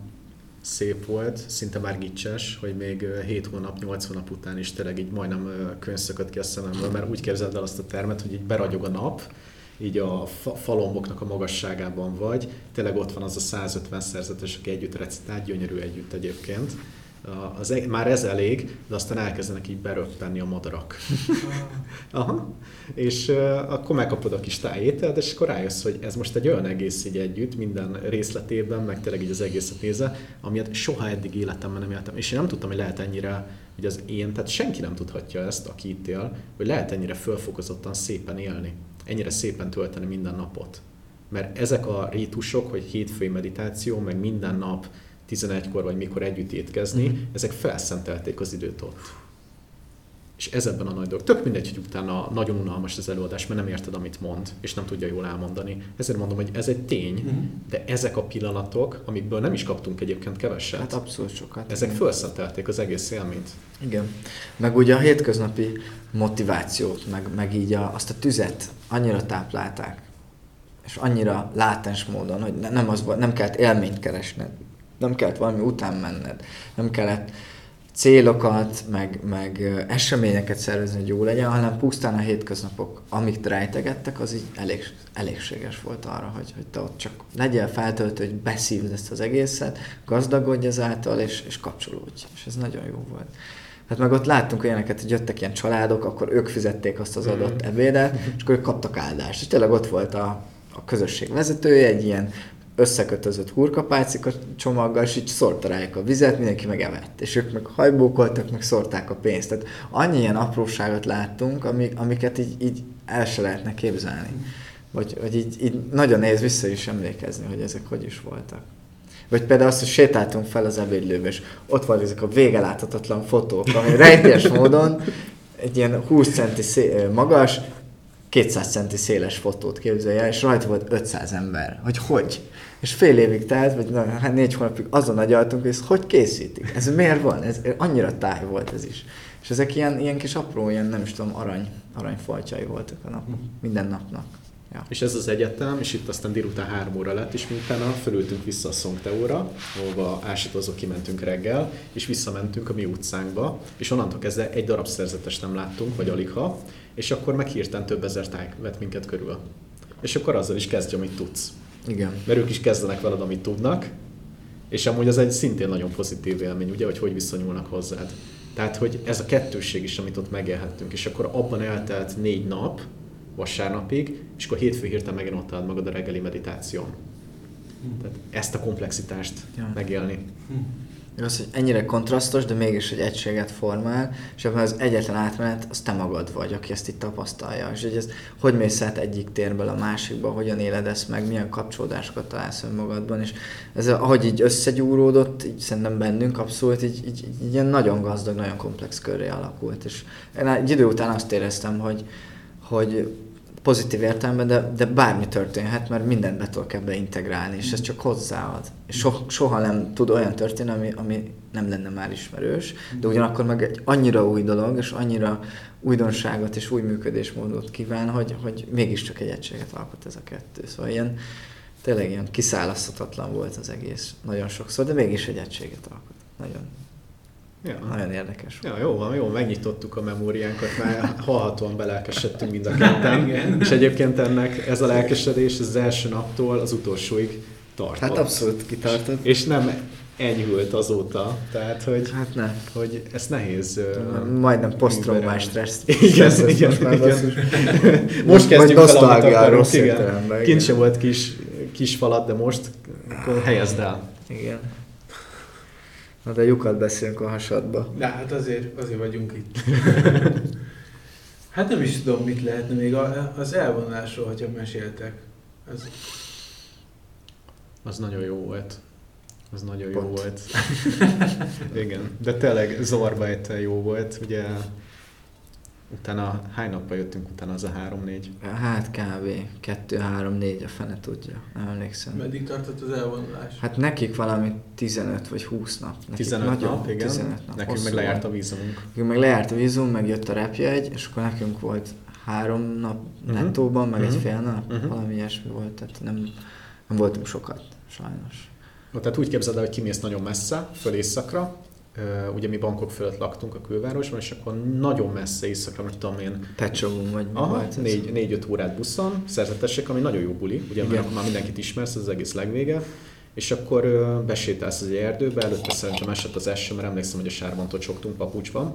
szép volt, szinte már gicses, hogy még 7 hónap, 8 hónap után is tényleg így majdnem könyv ki a szememből, mert úgy képzeld el azt a termet, hogy így beragyog a nap, így a fa- falomboknak a magasságában vagy, tényleg ott van az a 150 szerzetes, aki együtt recitál, gyönyörű együtt egyébként, Az, már ez elég, de aztán elkezdenek így beröppenni a madarak. Aha. És uh, akkor megkapod a kis tájételt, és akkor rájössz, hogy ez most egy olyan egész így együtt, minden részletében, meg tényleg így az egészet nézve, amilyet soha eddig életemben nem éltem. És én nem tudtam, hogy lehet ennyire, hogy az én, tehát senki nem tudhatja ezt, aki itt él, hogy lehet ennyire fölfokozottan szépen élni, ennyire szépen tölteni minden napot. Mert ezek a rítusok, hogy hétfői meditáció, meg minden nap 11-kor vagy mikor együtt étkezni, mm-hmm. ezek felszentelték az időt ott. És ez ebben a nagy dolog. Tök mindegy, hogy utána nagyon unalmas az előadás, mert nem érted, amit mond, és nem tudja jól elmondani. Ezért mondom, hogy ez egy tény, Mhm. de ezek a pillanatok, amikből nem is kaptunk egyébként keveset, Hát abszolút sokat. ezek igen. felszentelték az egész élményt. Igen. Meg ugye a hétköznapi motivációt, meg, meg így a, azt a tüzet annyira táplálták, és annyira látens módon, hogy ne, nem, az, nem kellett élményt keresned, nem kellett valami után menned, nem kellett célokat, meg, meg eseményeket szervezni, hogy jó legyen, hanem pusztán a hétköznapok, amik rejtegettek, az így elég, elégséges volt arra, hogy, hogy te ott csak legyél feltöltő, hogy beszívd ezt az egészet, gazdagodj ezáltal, és, és kapcsolódj. És ez nagyon jó volt. Hát meg ott láttunk olyaneket, hogy jöttek ilyen családok, akkor ők fizették azt az adott ebédet, és akkor ők kaptak áldást. És tényleg ott volt a, a közösség vezetője, egy ilyen összekötözött hurkapálcika csomaggal, és így szórta rájuk a vizet, mindenki meg. És ők meg hajbókoltak, meg szórták a pénzt. Tehát annyi ilyen apróságot láttunk, ami, amiket így, így el se lehetne képzelni. Vagy, vagy így, így nagyon nehéz vissza is emlékezni, hogy ezek hogy is voltak. Vagy például azt, hogy sétáltunk fel az ebédlőbe, és ott van ezek a vége láthatatlan fotók, ami rejtélyes módon egy ilyen 20 centi magas, 200 centi széles fotót képzelje, el, és rajta volt 500 ember. Hogy hogy? És fél évig telt, vagy na, hát négy hónapig azon agyaltunk, hogy ezt hogy készítik? Ez miért van? Ez annyira táj volt ez is. És ezek ilyen, ilyen kis apró, ilyen nem is tudom, arany, aranyfalcsai voltak a nap, minden napnak. Ja. És ez az egyetem, és itt aztán délután három óra lett, és utána fölültünk vissza a Szongteóra, ahova ásítozó kimentünk reggel, és visszamentünk a mi utcánkba, és onnantól kezdve egy darab szerzetes nem láttunk, vagy alig ha, és akkor meg hirtelen több ezer táj vett minket körül. És akkor azzal is kezdj, amit tudsz. Igen. Mert ők is kezdenek veled, amit tudnak, és amúgy az egy szintén nagyon pozitív élmény, ugye, hogy hogy viszonyulnak hozzád. Tehát, hogy ez a kettősség is, amit ott megélhettünk, és akkor abban eltelt négy nap, vasárnapig, és akkor hétfő hirtelen megint ott magad a reggeli meditáción. Tehát ezt a komplexitást Ja. megélni. Az, hogy ennyire kontrasztos, de mégis egy egységet formál, és ebben az egyetlen átmenet, az te magad vagy, aki ezt itt tapasztalja. És hogy ez, hogy mész át egyik térből a másikba, hogyan éled ezt meg, milyen kapcsolódásokat találsz önmagadban, és ez, ahogy így összegyúródott, így szerintem bennünk abszolút, így, így, így, így ilyen nagyon gazdag, nagyon komplex köré alakult. És én egy idő után azt éreztem, hogy, hogy pozitív értelemben, de, de bármi történhet, mert mindent be tudok ebbe integrálni, és ez csak hozzáad. És so, soha nem tud olyan történni, ami, ami nem lenne már ismerős, de ugyanakkor meg egy annyira új dolog, és annyira újdonságot és új működésmódot kíván, hogy, hogy mégiscsak egy egységet alkot ez a kettő. Szóval ilyen, tényleg ilyen kiszálaszthatatlan volt az egész nagyon sokszor, de mégis egy egységet alkot. Nagyon, Ja. nagyon érdekes. Ja, jó van, jó, megnyitottuk a memóriánkat, már hallhatóan belelkesedtünk mind a ketten, és egyébként ennek ez a lelkesedés az első naptól az utolsóig tartott. Hát abszolút kitartott. És nem enyhült azóta, tehát hogy, Hát nem. hogy ez nehéz... ö, Majdnem posztraumás stressz. Igen, stressz, igen, most igen. basszus. Most kezdjük fel, amit akarunk, rossz igen. értelemben, Kint igen. sem volt kis, kis falat, de most akkor helyezd el. Igen. Na de lyukat beszélünk a hasadba. De hát azért, azért vagyunk itt. hát nem is tudom, mit lehetne még az elvonulásról, hogyha meséltek. Ez, Az nagyon jó volt. Az nagyon jó Pont. volt. Igen, de tényleg zavarba ejtve jó volt. Ugye utána hány nappal jöttünk utána az a három-négy? Hát kb. 2, 3, 4 a fene tudja. Nem emlékszem. meddig tartott az elvonulás? Hát nekik valami 15 vagy 20 nap. Nekik 15 nagyon- nap, igen. 15 nap. Nekünk meg lejárt a vízumunk. Nekünk meg lejárt a vízum, meg jött a repjegy, és akkor nekünk volt három nap Mhm. nettóban, meg egy Mhm. fél nap, Mhm. valami ilyesmi volt, tehát nem, nem voltunk sokat, sajnos. No, tehát úgy képzeld el, hogy kimész nagyon messze, föl északra, Ö, ugye mi bankok fölött laktunk a külvárosban, és akkor nagyon messze északra, nem tudom én, Pecsovum vagy mi Aha, négy, négy-öt órát buszon, szerzetesség, ami nagyon jó buli, ugye Igen. akkor már mindenkit ismersz, ez az egész legvége, és akkor ö, besétálsz az erdőbe, előtte szerintem esett az eső, mert emlékszem, hogy a sárban tocsogtunk papucsban,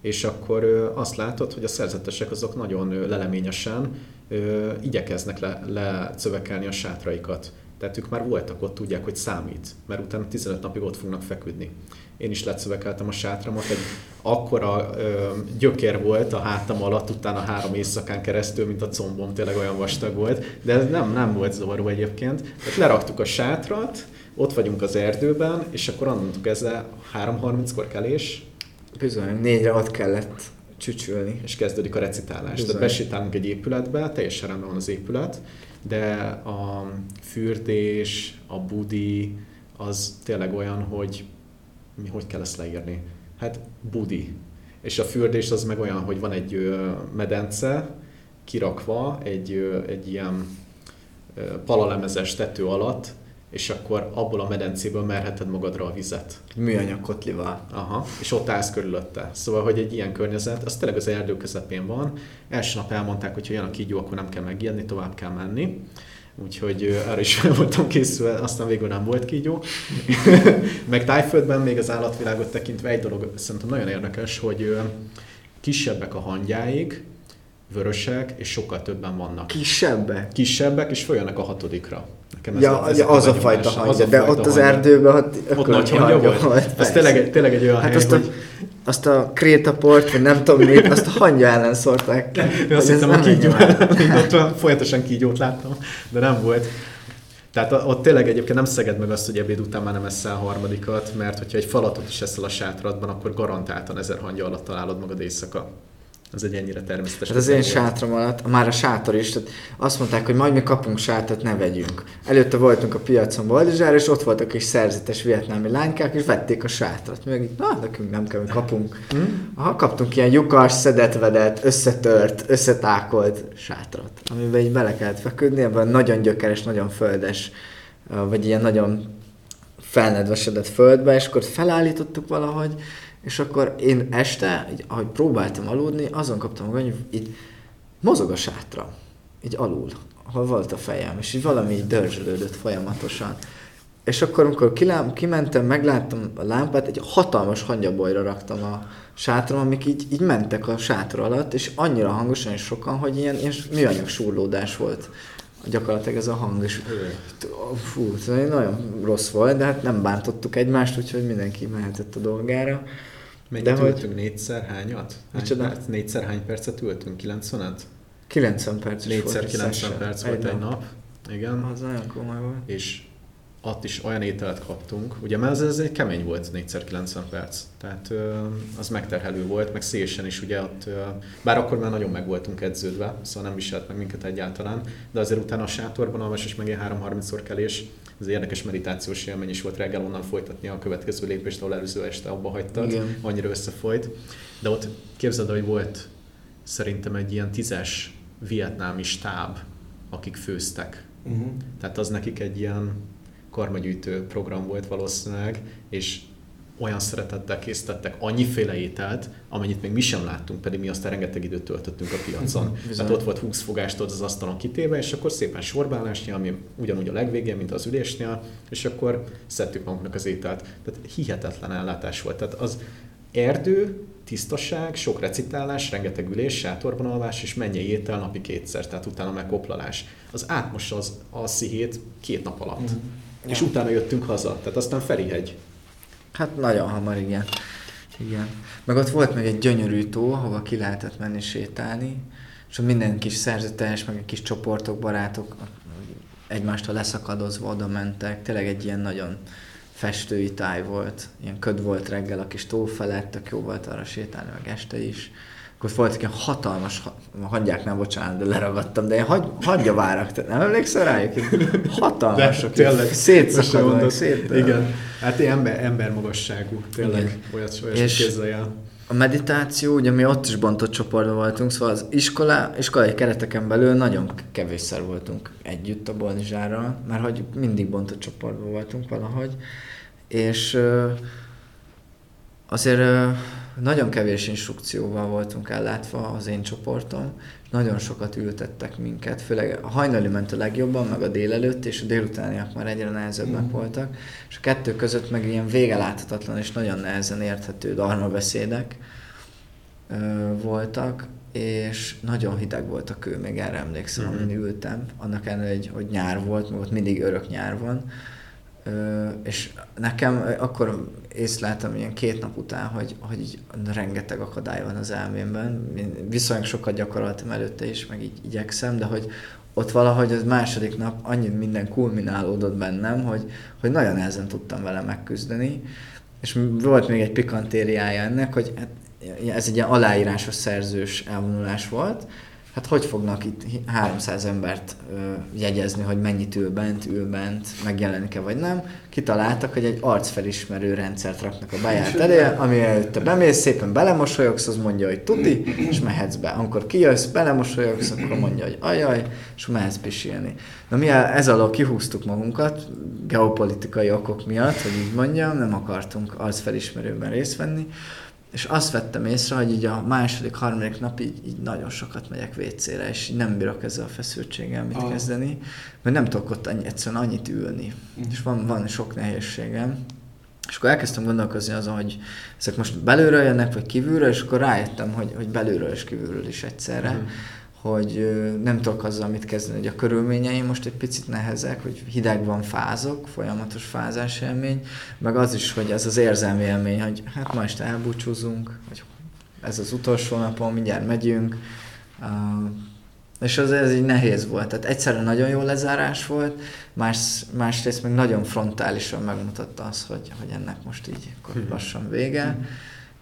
és akkor ö, azt látod, hogy a szerzetesek azok nagyon ö, leleményesen ö, igyekeznek le, lecövekelni a sátraikat. Tehát ők már voltak ott, tudják, hogy számít, mert utána 15 napig ott fognak feküdni. Én is lecövekeltem a sátramat, egy akkora ö, gyökér volt a hátam alatt, utána három éjszakán keresztül, mint a combom, tényleg olyan vastag volt, de ez nem, nem volt zavaró egyébként. Tehát leraktuk a sátrat, ott vagyunk az erdőben, és akkor annantuk ezzel 3.30-kor kelés, Bizony, négyre ott kellett csücsülni. és kezdődik a recitálás. Bizony. Tehát besétálunk egy épületbe, teljesen rendben van az épület, de a fürdés, a budi, az tényleg olyan, hogy mi, hogy kell ezt leírni? Hát budi. És a fürdés az meg olyan, hogy van egy medence kirakva egy, egy ilyen palalemezes tető alatt, és akkor abból a medencéből merheted magadra a vizet. Műanyag kotlival. Aha, és ott állsz körülötte. Szóval, hogy egy ilyen környezet, az tényleg az erdő közepén van. Első nap elmondták, hogy ha jön a kígyó, akkor nem kell megijedni, tovább kell menni. Úgyhogy arra is fel voltam készülve, aztán végül nem volt kígyó. Meg Tájföldben még az állatvilágot tekintve egy dolog szerintem nagyon érdekes, hogy kisebbek a hangyáig, vörösek, és sokkal többen vannak. Kisebbek? Kisebbek, és följönnek a hatodikra. Nekem Ja, ez ja, az a benyomásom. fajta Az a hangja, de fajta ott az hangya. erdőben ott, Ott nagy hangya volt? Ez persze. tényleg, egy- tényleg egy olyan Hát hely, azt a, hogy... azt a krétaport, vagy nem tudom mit, azt a hangya ellen szórták. Én Hogy azt ez hittem, a kígyó. Én ott olyan folyamatosan kígyót láttam, de nem volt. Tehát a- ott tényleg egyébként nem szeged meg azt, hogy ebéd után már nem eszel harmadikat, mert hogyha egy falatot is eszel a sátradban, akkor garantáltan ezer hangya alatt találod magad éjszaka. Ez egy ennyire természetes. Hát az én sátram alatt, már a sátor is, tehát azt mondták, hogy majd mi kapunk sátrat, ne vegyünk. Előtte voltunk a piacon Valdizsára, és ott voltak kis szerzetes vietnámi lánykák, és vették a sátrat. Meg így, na, nekünk nem kell, mi kapunk. Hm? Aha, kaptunk ilyen lyukas, szedetvedett, összetört, összetákolt sátrat, amiben így bele kellett feküdni, ebben nagyon gyökeres, nagyon földes, vagy ilyen nagyon felnedvesedett földbe, és akkor felállítottuk valahogy, és akkor én este, így, ahogy próbáltam aludni, azon kaptam meg, hogy így mozog a sátra, így alul, ahol volt a fejem, és így valami így dörzsölődött folyamatosan. És akkor, amikor kilám, kimentem, megláttam a lámpát, egy hatalmas hangyabolyra raktam a sátram, amik így, így mentek a sátor alatt, és annyira hangosan és sokan, hogy ilyen, ilyen műanyag súrlódás volt gyakorlatilag ez a hang, és fú, nagyon rossz volt, de hát nem bántottuk egymást, úgyhogy mindenki mehetett a dolgára. Mennyit De hogy- ültünk? Négyszer hányat? Hány Micsoda? perc? Négyszer hány percet ültünk? 90-et? 90 perc is Négyszer volt. 90 session. perc volt egy nap. Igen. Az nagyon komoly volt. és ott is olyan ételt kaptunk, ugye mert ez, ez egy kemény volt 4x 90 perc, tehát ö, az megterhelő volt, meg szélesen is ugye ott, ö, bár akkor már nagyon meg voltunk edződve, szóval nem viselt meg minket egyáltalán, de azért utána a sátorban alvás és meg egy 3-30-szor kelés, egy érdekes meditációs élmény is volt reggel onnan folytatni a következő lépést, ahol előző este abba hagytad, Igen. annyira összefolyt, de ott képzeld, hogy volt szerintem egy ilyen tízes vietnámi stáb, akik főztek. Uh-huh. Tehát az nekik egy ilyen karmagyűjtő program volt valószínűleg, és olyan szeretettel készítettek annyiféle ételt, amennyit még mi sem láttunk, pedig mi aztán rengeteg időt töltöttünk a piacon. Tehát ott volt 20 fogást ott az asztalon kitéve, és akkor szépen sorbálásnyal, ami ugyanúgy a legvégén, mint az ülésnél, és akkor szedtük magunknak az ételt. Tehát hihetetlen ellátás volt. Tehát az erdő, tisztaság, sok recitálás, rengeteg ülés, sátorban alvás, és mennyei étel napi kétszer, tehát utána meg koplalás. Az átmossa az a szihét két nap alatt. Mhm. És Ja. utána jöttünk haza. Tehát aztán Ferihegy. Hát nagyon hamar, igen. Igen. Meg ott volt meg egy gyönyörű tó, ahova ki lehetett menni sétálni, és minden kis szerzetes, meg egy kis csoportok, barátok egymástól leszakadozva oda mentek. Tényleg egy ilyen nagyon festői táj volt. Ilyen köd volt reggel a kis tó felett, tök jó volt arra sétálni, meg este is. Akkor voltak ilyen hatalmas, ha- hagyják nem, bocsánat, de leragadtam, de ilyen hagy, hagyja várak, te nem emlékszel rájuk? Hatalmasok, tényleg, szétszakadnak, szét... Igen. Hát ilyen ember, ember magasságú. Tényleg. Igen. Olyat, olyat És- képzelj el. A meditáció, ugye mi ott is bontott csoportban voltunk, szóval az iskola, iskolai kereteken belül nagyon kevésszer voltunk együtt a Bolnizsárral, mert hogy mindig bontott csoportban voltunk valahogy, és azért nagyon kevés instrukcióval voltunk ellátva az én csoportom, nagyon sokat ültettek minket, főleg a hajnali ment a legjobban, meg a délelőtt, és a délutániak már egyre nehezebbek mm. voltak, és a kettő között meg ilyen vége láthatatlan és nagyon nehezen érthető darmabeszédek ö, voltak, és nagyon hideg volt a kő, még erre emlékszem, mm-hmm. amin ültem, annak ellenére, hogy, hogy nyár volt, meg ott mindig örök nyár van, És nekem akkor észleltem ilyen két nap után, hogy, hogy rengeteg akadály van az elmémben. Én viszonylag sokat gyakoroltam előtte is, meg így igyekszem, de hogy ott valahogy az második nap annyi minden kulminálódott bennem, hogy, hogy nagyon nehezen tudtam vele megküzdeni. És volt még egy pikantériája ennek, hogy hát ez egy ilyen aláírásos szerzős elvonulás volt, hát hogy fognak itt 300 embert ö, jegyezni, hogy mennyit ül bent, ül bent, megjelenik-e vagy nem. Kitaláltak, hogy egy arcfelismerő rendszert raknak a bejárt elé, ami előtte bemész, szépen belemosolyogsz, az mondja, hogy tuti, és mehetsz be. Amikor kijössz, belemosolyogsz, akkor mondja, hogy ajaj, és mehetsz pisilni. Na mi ez alól kihúztuk magunkat, geopolitikai okok miatt, hogy így mondjam, nem akartunk arcfelismerőben részt venni, és azt vettem észre, hogy így a második, harmadik nap így, így nagyon sokat megyek WC-re, és nem bírok ezzel a feszültséggel mit ah. kezdeni, mert nem tudok ott annyi, egyszerűen annyit ülni. Mm. És van, van sok nehézségem. És akkor elkezdtem gondolkozni azon, hogy ezek most belülről jönnek, vagy kívülről, és akkor rájöttem, hogy, hogy belülről és kívülről is egyszerre. Mm hogy nem tudok azzal mit kezdeni, hogy a körülményeim most egy picit nehezek, hogy hideg van, fázok, folyamatos fázás élmény, meg az is, hogy ez az érzelmi élmény, hogy hát ma este elbúcsúzunk, vagy ez az utolsó napon, mindjárt megyünk, és az ez így nehéz volt. Tehát egyszerre nagyon jó lezárás volt, más, másrészt meg nagyon frontálisan megmutatta az, hogy, hogy ennek most így akkor mhm. lassan vége, mm.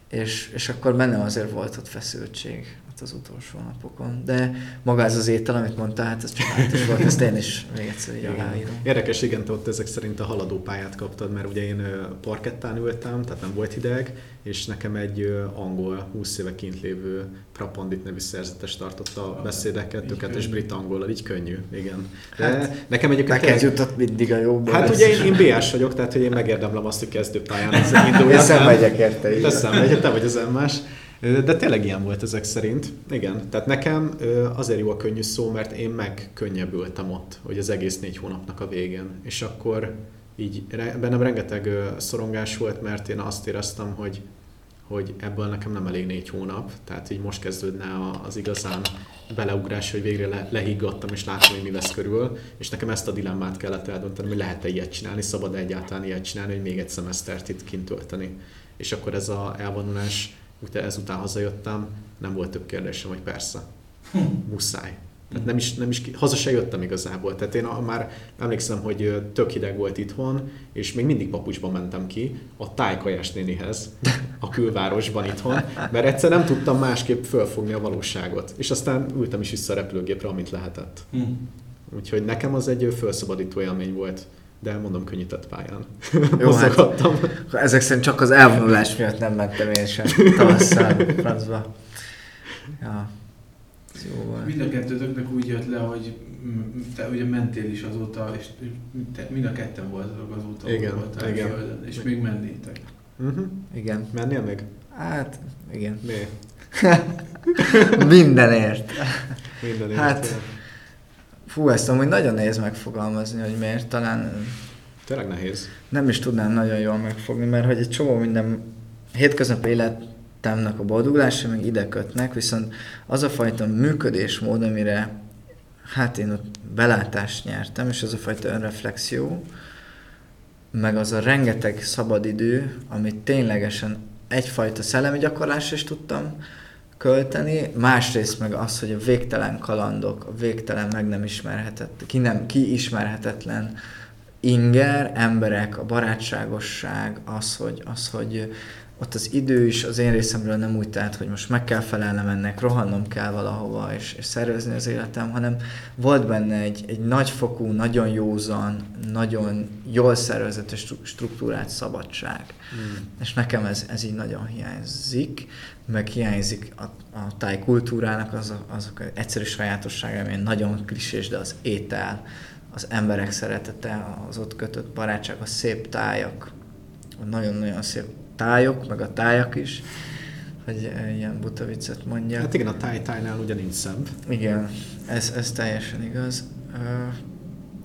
és, és akkor benne azért volt ott feszültség az utolsó napokon. De maga ez az étel, amit mondtál, hát ez csodálatos volt, ezt én is még egyszer így aláírom. Érdekes, igen, te ott ezek szerint a haladó pályát kaptad, mert ugye én parkettán ültem, tehát nem volt hideg, és nekem egy angol, 20 éve kint lévő Prapandit nevű szerzetes tartotta a beszédeket, tökéletes brit angol, így könnyű, igen. De hát, nekem egyébként... Neked jutott mindig a jó. Hát ugye én, én BS vagyok, tehát hogy én megérdemlem azt, hogy kezdőpályán induljak. Én szenvedjek érte. Te szenvedjek, te vagy az emmás. De tényleg ilyen volt ezek szerint. Igen. Tehát nekem azért jó a könnyű szó, mert én megkönnyebbültem ott, hogy az egész négy hónapnak a végén. És akkor így bennem rengeteg szorongás volt, mert én azt éreztem, hogy hogy ebből nekem nem elég négy hónap, tehát így most kezdődne az igazán beleugrás, hogy végre le, lehiggadtam és látom, hogy mi lesz körül, és nekem ezt a dilemmát kellett eldönteni, hogy lehet-e ilyet csinálni, szabad -e egyáltalán ilyet csinálni, hogy még egy szemesztert itt kint tölteni. És akkor ez a elvonulás Utána ezután hazajöttem, nem volt több kérdésem, hogy persze, muszáj. Tehát nem is, nem is, haza se jöttem igazából. Tehát én már emlékszem, hogy tök hideg volt itthon, és még mindig papucsban mentem ki a tájkajás nénihez, a külvárosban itthon, mert egyszer nem tudtam másképp fölfogni a valóságot. És aztán ültem is vissza a repülőgépre, amit lehetett. Hm. Úgyhogy nekem az egy felszabadító élmény volt de mondom, könnyített pályán. Jó, hát, ezek szerint csak az elvonulás miatt nem mentem én sem tavasszal francba. Ja. Volt. Mind a kettőtöknek úgy jött le, hogy te ugye mentél is azóta, és te, mind a ketten voltatok azóta, igen, voltál igen. Földön, és még mennétek. Uh-huh. Igen. Mennél még? Hát, igen. Mi? Mindenért. Mindenért. Hát, Fú, ezt amúgy nagyon nehéz megfogalmazni, hogy miért. Talán... Tényleg nehéz. Nem is tudnám nagyon jól megfogni, mert hogy egy csomó minden hétköznapi életemnek a boldogulása még ide kötnek, viszont az a fajta működésmód, amire hát én ott belátást nyertem, és az a fajta önreflexió, meg az a rengeteg szabadidő, amit ténylegesen egyfajta szellemi gyakorlásra is tudtam költeni, másrészt meg az, hogy a végtelen kalandok, a végtelen meg nem ismerhetett, ki, nem, ki ismerhetetlen inger, emberek, a barátságosság, az, hogy, az, hogy ott az idő is az én részemről nem úgy telt, hogy most meg kell felelnem ennek, rohannom kell valahova és, és szervezni az életem, hanem volt benne egy, egy nagyfokú, nagyon józan, nagyon jól szervezett és struktúrált szabadság. Mm. És nekem ez, ez így nagyon hiányzik, meg hiányzik a, a tájkultúrának az, a, azok az egyszerű sajátossága, ami nagyon klisés, de az étel, az emberek szeretete, az ott kötött barátság, a szép tájak, a nagyon-nagyon szép tájok, meg a tájak is. hogy ilyen buta viccet mondja. Hát igen, a tájtájnál ugye nincs szebb. Igen, ez, ez teljesen igaz.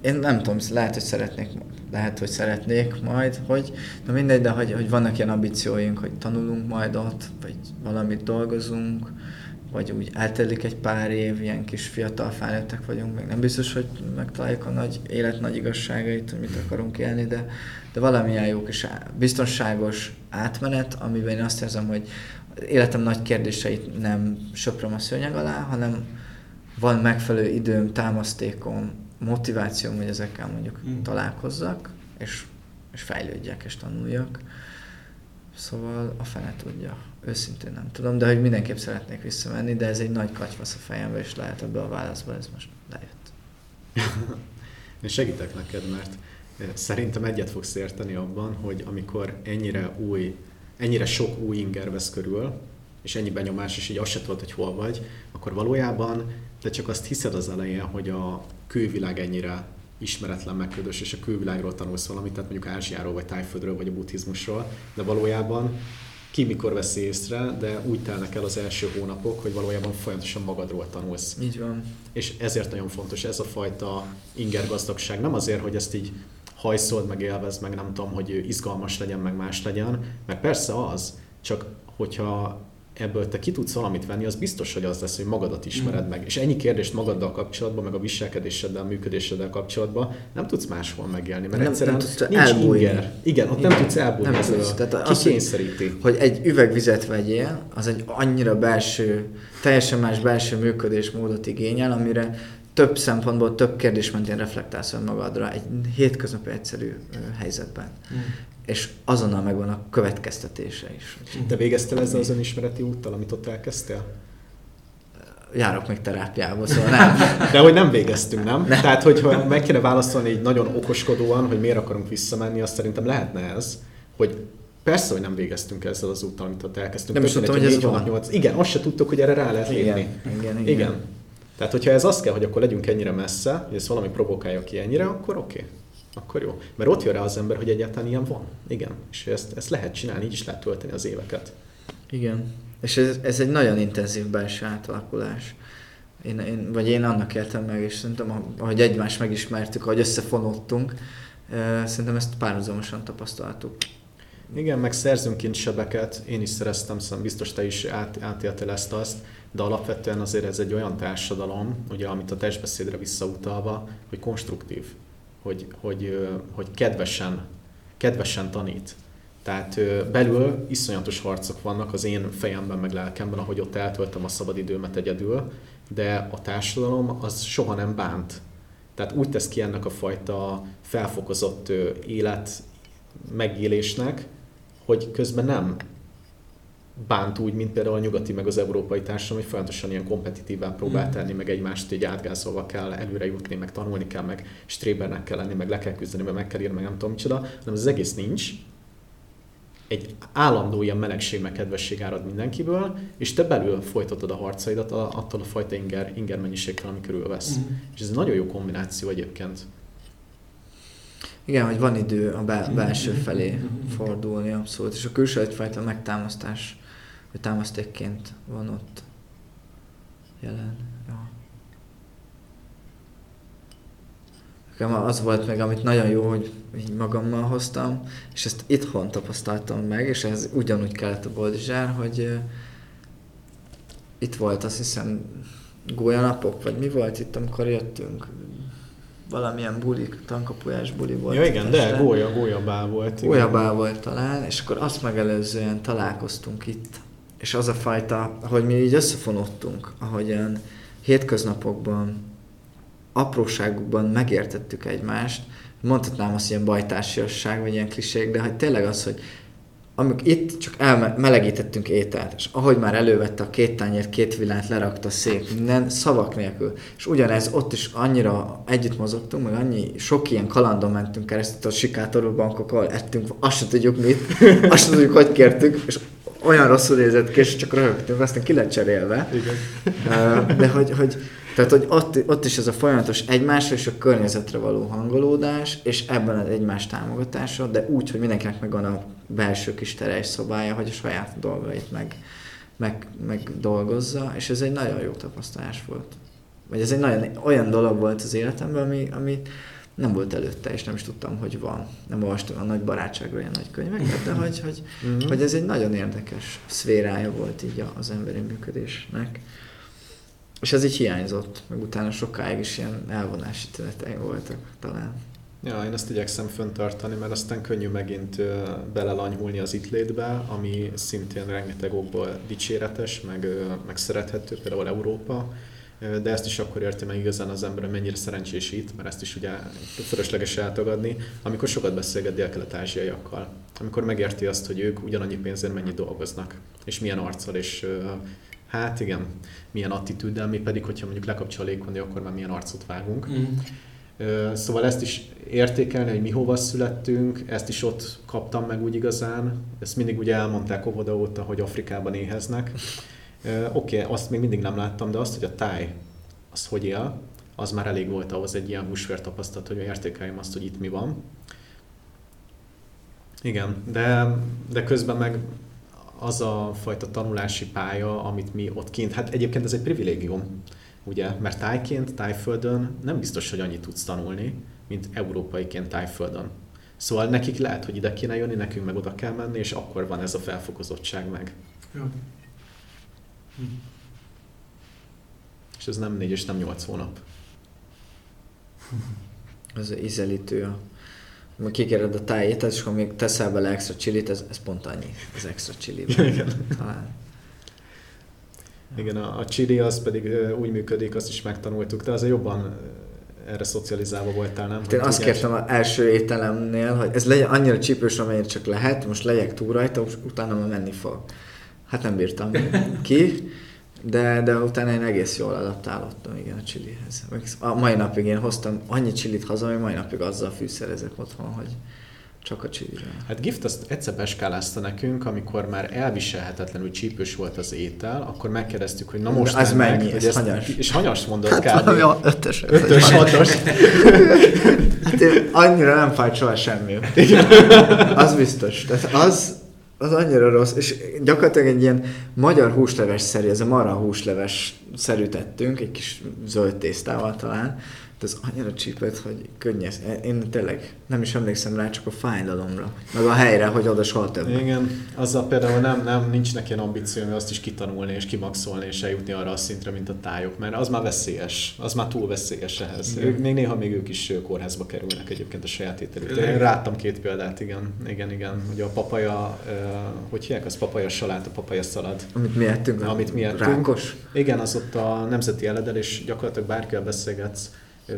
Én nem tudom, lehet, hogy szeretnék, lehet, hogy szeretnék majd, hogy, na mindegy, de hogy, hogy vannak ilyen ambícióink, hogy tanulunk majd ott, vagy valamit dolgozunk, vagy úgy eltelik egy pár év, ilyen kis fiatal felnőttek vagyunk, még nem biztos, hogy megtaláljuk a nagy élet nagy igazságait, hogy mit akarunk élni, de, de valamilyen jó kis biztonságos átmenet, amiben én azt érzem, hogy életem nagy kérdéseit nem söpröm a szőnyeg alá, hanem van megfelelő időm, támasztékom, motivációm, hogy ezekkel mondjuk Mm. találkozzak, és, és fejlődjek, és tanuljak. Szóval a fene tudja. Őszintén nem tudom, de hogy mindenképp szeretnék visszamenni, de ez egy nagy katyvasz a fejembe, és lehet ebbe a válaszba ez most lejött. Én segítek neked, mert szerintem egyet fogsz érteni abban, hogy amikor ennyire új, ennyire sok új inger vesz körül, és ennyi benyomás, és így azt se tudod, hogy hol vagy, akkor valójában te csak azt hiszed az elején, hogy a külvilág ennyire ismeretlen, megködös, és a külvilágról tanulsz valamit, tehát mondjuk Ázsiáról, vagy Tájföldről, vagy a buddhizmusról, de valójában ki mikor veszi észre, de úgy telnek el az első hónapok, hogy valójában folyamatosan magadról tanulsz. Így van. És ezért nagyon fontos ez a fajta ingergazdagság. Nem azért, hogy ezt így hajszold, meg élvezd, meg nem tudom, hogy izgalmas legyen, meg más legyen, mert persze az, csak hogyha ebből te ki tudsz valamit venni, az biztos, hogy az lesz, hogy magadat ismered Mm. meg. És ennyi kérdést magaddal kapcsolatban, meg a viselkedéseddel, működéseddel kapcsolatban nem tudsz máshol megélni, mert Nem- egyszerűen nem tudsz nincs elbújni. inger. Igen, ott nem Igen. tudsz elbújni Nem ezzel tudsz. Tehát az, kikényszeríti. Hogy egy üveg vizet vegyél, az egy annyira belső, teljesen más belső működésmódot igényel, amire több szempontból, több kérdés mentén reflektálsz önmagadra egy hétköznapi egyszerű helyzetben. És azonnal megvan a következtetése is. Te végeztél ezzel az önismereti úttal, amit ott elkezdtél? Járok még terápiába, szóval nem. De hogy nem végeztünk, nem? Nem. Tehát, hogyha meg kéne válaszolni így nagyon okoskodóan, hogy miért akarunk visszamenni, azt szerintem lehetne ez, hogy persze, hogy nem végeztünk ezzel az úttal, amit ott elkezdtünk. Nem is tudtam, hogy ez van. hat, nyolc- Igen, azt se tudtuk, hogy erre rá lehet lépni. Igen, igen, igen. Igen. Tehát, hogyha ez azt kell, hogy akkor legyünk ennyire messze, hogy ez valami provokálja ki ennyire, akkor oké. Okay. Akkor jó. Mert ott jön rá az ember, hogy egyáltalán ilyen van. Igen. És ezt, ezt lehet csinálni, így is lehet tölteni az éveket. Igen. És ez, ez egy nagyon intenzív belső átalakulás. Én, én, vagy én annak éltem meg, és szerintem, ahogy egymást megismertük, ahogy összefonódtunk, szerintem ezt párhuzamosan tapasztaltuk. Igen, meg szerzünk kincsebeket, én is szereztem, szóval biztos te is át, átéltél ezt azt, de alapvetően azért ez egy olyan társadalom, ugye, amit a testbeszédre visszautalva, hogy konstruktív, hogy, hogy, hogy kedvesen, kedvesen tanít. Tehát belül iszonyatos harcok vannak az én fejemben, meg lelkemben, ahogy ott eltöltöm a szabadidőmet egyedül, de a társadalom az soha nem bánt. Tehát úgy tesz ki ennek a fajta felfokozott élet megélésnek, hogy közben nem bánt úgy, mint például a nyugati meg az európai társadalom, hogy folyamatosan ilyen kompetitívá próbál Mm. tenni, meg egymást így átgázolva kell előre jutni, meg tanulni kell, meg strébernek kell lenni, meg le kell küzdeni, meg meg kell írni, meg nem tudom micsoda, hanem az egész nincs. Egy állandó ilyen melegség, meg kedvesség árad mindenkiből, és te belül folytatod a harcaidat attól a fajta inger, inger mennyiségtől, ami körülvesz. Mhm. És ez egy nagyon jó kombináció egyébként. Igen, hogy van idő a bel- belső felé Mhm. fordulni abszolút, és a külső egyfajta megtámasztás, vagy támasztékként van ott jelen. Ja. Nekem az volt meg, amit nagyon jó, hogy így magammal hoztam, és ezt itthon tapasztaltam meg, és ez ugyanúgy kellett a boldizsár, hogy ö, itt volt azt hiszem gólyanapok, vagy mi volt itt, amikor jöttünk? Valamilyen bulik, tankapujás buli volt. Ja igen, de este. gólya, gólyabál volt. igen. Golyabál volt talán, és akkor azt megelőzően találkoztunk itt. És az a fajta, ahogy mi így összefonódtunk, ahogyan hétköznapokban, apróságokban megértettük egymást, mondhatnám azt, hogy ilyen bajtársiasság, vagy ilyen klisék, de hogy tényleg az, hogy amikor itt csak elmelegítettünk ételt, és ahogy már elővette a két tányért, két villánt, lerakta szép, minden szavak nélkül. És ugyanez ott is annyira együtt mozogtunk, meg annyi sok ilyen kalandon mentünk keresztül a sikátorú bankok, ettünk, azt sem tudjuk mit, azt sem tudjuk, hogy kértük, és olyan rosszul nézett ki, és csak röhögtünk, aztán ki lett cserélve. Igen. De hogy, hogy, tehát, hogy ott, ott is ez a folyamatos egymásra és a környezetre való hangolódás, és ebben az egymás támogatása, de úgy, hogy mindenkinek megvan a belső kis teres szobája, hogy a saját dolgait meg, meg, megdolgozza, és ez egy nagyon jó tapasztalás volt. Vagy ez egy nagyon olyan dolog volt az életemben, ami, ami nem volt előtte, és nem is tudtam, hogy van. Nem olvastam a nagy barátságról ilyen nagy könyveket, de hogy, hogy, mm-hmm. hogy ez egy nagyon érdekes szférája volt így az emberi működésnek. És ez így hiányzott, meg utána sokáig is ilyen elvonási tüneteim voltak talán. Ja, én ezt igyekszem föntartani, mert aztán könnyű megint belelanyhulni az itt létbe, ami szintén rengeteg okból dicséretes, meg, meg szerethető, például Európa, de ezt is akkor érti meg igazán az ember, mennyire szerencsés itt, mert ezt is ugye fölösleges eltagadni, amikor sokat beszélget dél-kelet-ázsiaiakkal. Amikor megérti azt, hogy ők ugyanannyi pénzért mennyit dolgoznak, és milyen arccal, és hát igen, milyen attitűddel, mi pedig, hogyha mondjuk lekapcsol a légkondi, akkor már milyen arcot vágunk. Mm. Szóval ezt is értékelni, hogy mi hova születtünk, ezt is ott kaptam meg úgy igazán. Ezt mindig ugye elmondták óvoda óta, hogy Afrikában éheznek. Oké, okay, azt még mindig nem láttam, de azt, hogy a táj az hogy él, az már elég volt ahhoz egy ilyen húsvér tapasztalat, hogy értékeljem azt, hogy itt mi van. Igen, de, de közben meg az a fajta tanulási pálya, amit mi ott kint, hát egyébként ez egy privilégium, ugye, mert tájként, tájföldön nem biztos, hogy annyit tudsz tanulni, mint európaiként tájföldön. Szóval nekik lehet, hogy ide kéne jönni, nekünk meg oda kell menni, és akkor van ez a felfokozottság meg. Ja. Hm. És ez nem négy és nem nyolc hónap. Ez ízelítő. Amikor kikéred a tájétet, és akkor még teszel bele extra csilit, ez, ez pont annyi, az extra csili. Igen. Talán. Igen, a, a chili az pedig úgy működik, azt is megtanultuk, de azért jobban erre szocializálva voltál, nem? Hát én azt kértem az első ételemnél, hogy ez legyen annyira csípős, amennyire csak lehet, most legyek túl rajta, utána már menni fog. Hát nem bírtam ki, de, de utána én egész jól adaptálottam igen a csilihez. A mai napig én hoztam annyi csilit haza, hogy mai napig azzal fűszerezek otthon, hogy csak a csili. Hát Gift azt egyszer beskálázta nekünk, amikor már elviselhetetlenül csípős volt az étel, akkor megkérdeztük, hogy na most az mennyi, meg, ez ezt, hanyas. És hanyas mondott hát kb. Valami ötös. Ötös, hatos. hát annyira nem fájt soha semmi. az biztos. Tehát az, az annyira rossz, és gyakorlatilag egy ilyen magyar húsleves szerű, ez a mara húsleves szerű tettünk, egy kis zöld tésztával talán, de az annyira csípett, hogy könnyes. Én tényleg nem is emlékszem rá, csak a fájdalomra, meg a helyre, hogy oda soha több. Igen, azzal például nem, nem nincs ilyen ambíció, hogy azt is kitanulni és kimaxolni és eljutni arra a szintre, mint a tájok, mert az már veszélyes, az már túl veszélyes ehhez. Ők, még néha még ők is kórházba kerülnek egyébként a saját ételük. Én láttam két példát, igen, igen, igen. Ugye a papaja, hogy hívják, az papaja salát, a papaja szalad. Amit mi ettünk? Amit mi ettünk. Rákos? Igen, az ott a nemzeti eledel, és gyakorlatilag bárkivel beszélgetsz,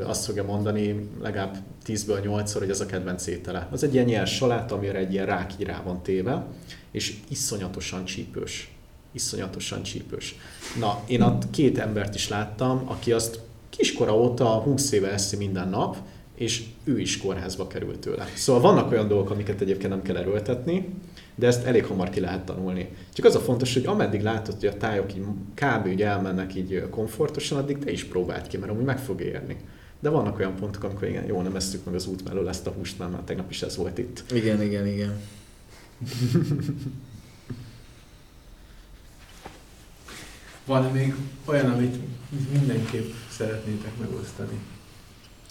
azt fogja mondani legalább 10-ből 8-szor, hogy ez a kedvenc étele. Az egy ilyen nyers salát, amire egy ilyen rák rá van téve, és iszonyatosan csípős. Iszonyatosan csípős. Na, én ott két embert is láttam, aki azt kiskora óta 20 éve eszi minden nap, és ő is kórházba került tőle. Szóval vannak olyan dolgok, amiket egyébként nem kell erőltetni, de ezt elég hamar ki lehet tanulni. Csak az a fontos, hogy ameddig látod, hogy a tájok így kb. Így elmennek így komfortosan, addig te is próbáld ki, mert amúgy meg fog érni. De vannak olyan pontok, amikor igen, jó, nem esztük meg az út mellől ezt a húst, mert már tegnap is ez volt itt. Igen, igen, igen. Van még olyan, amit mindenképp szeretnétek megosztani?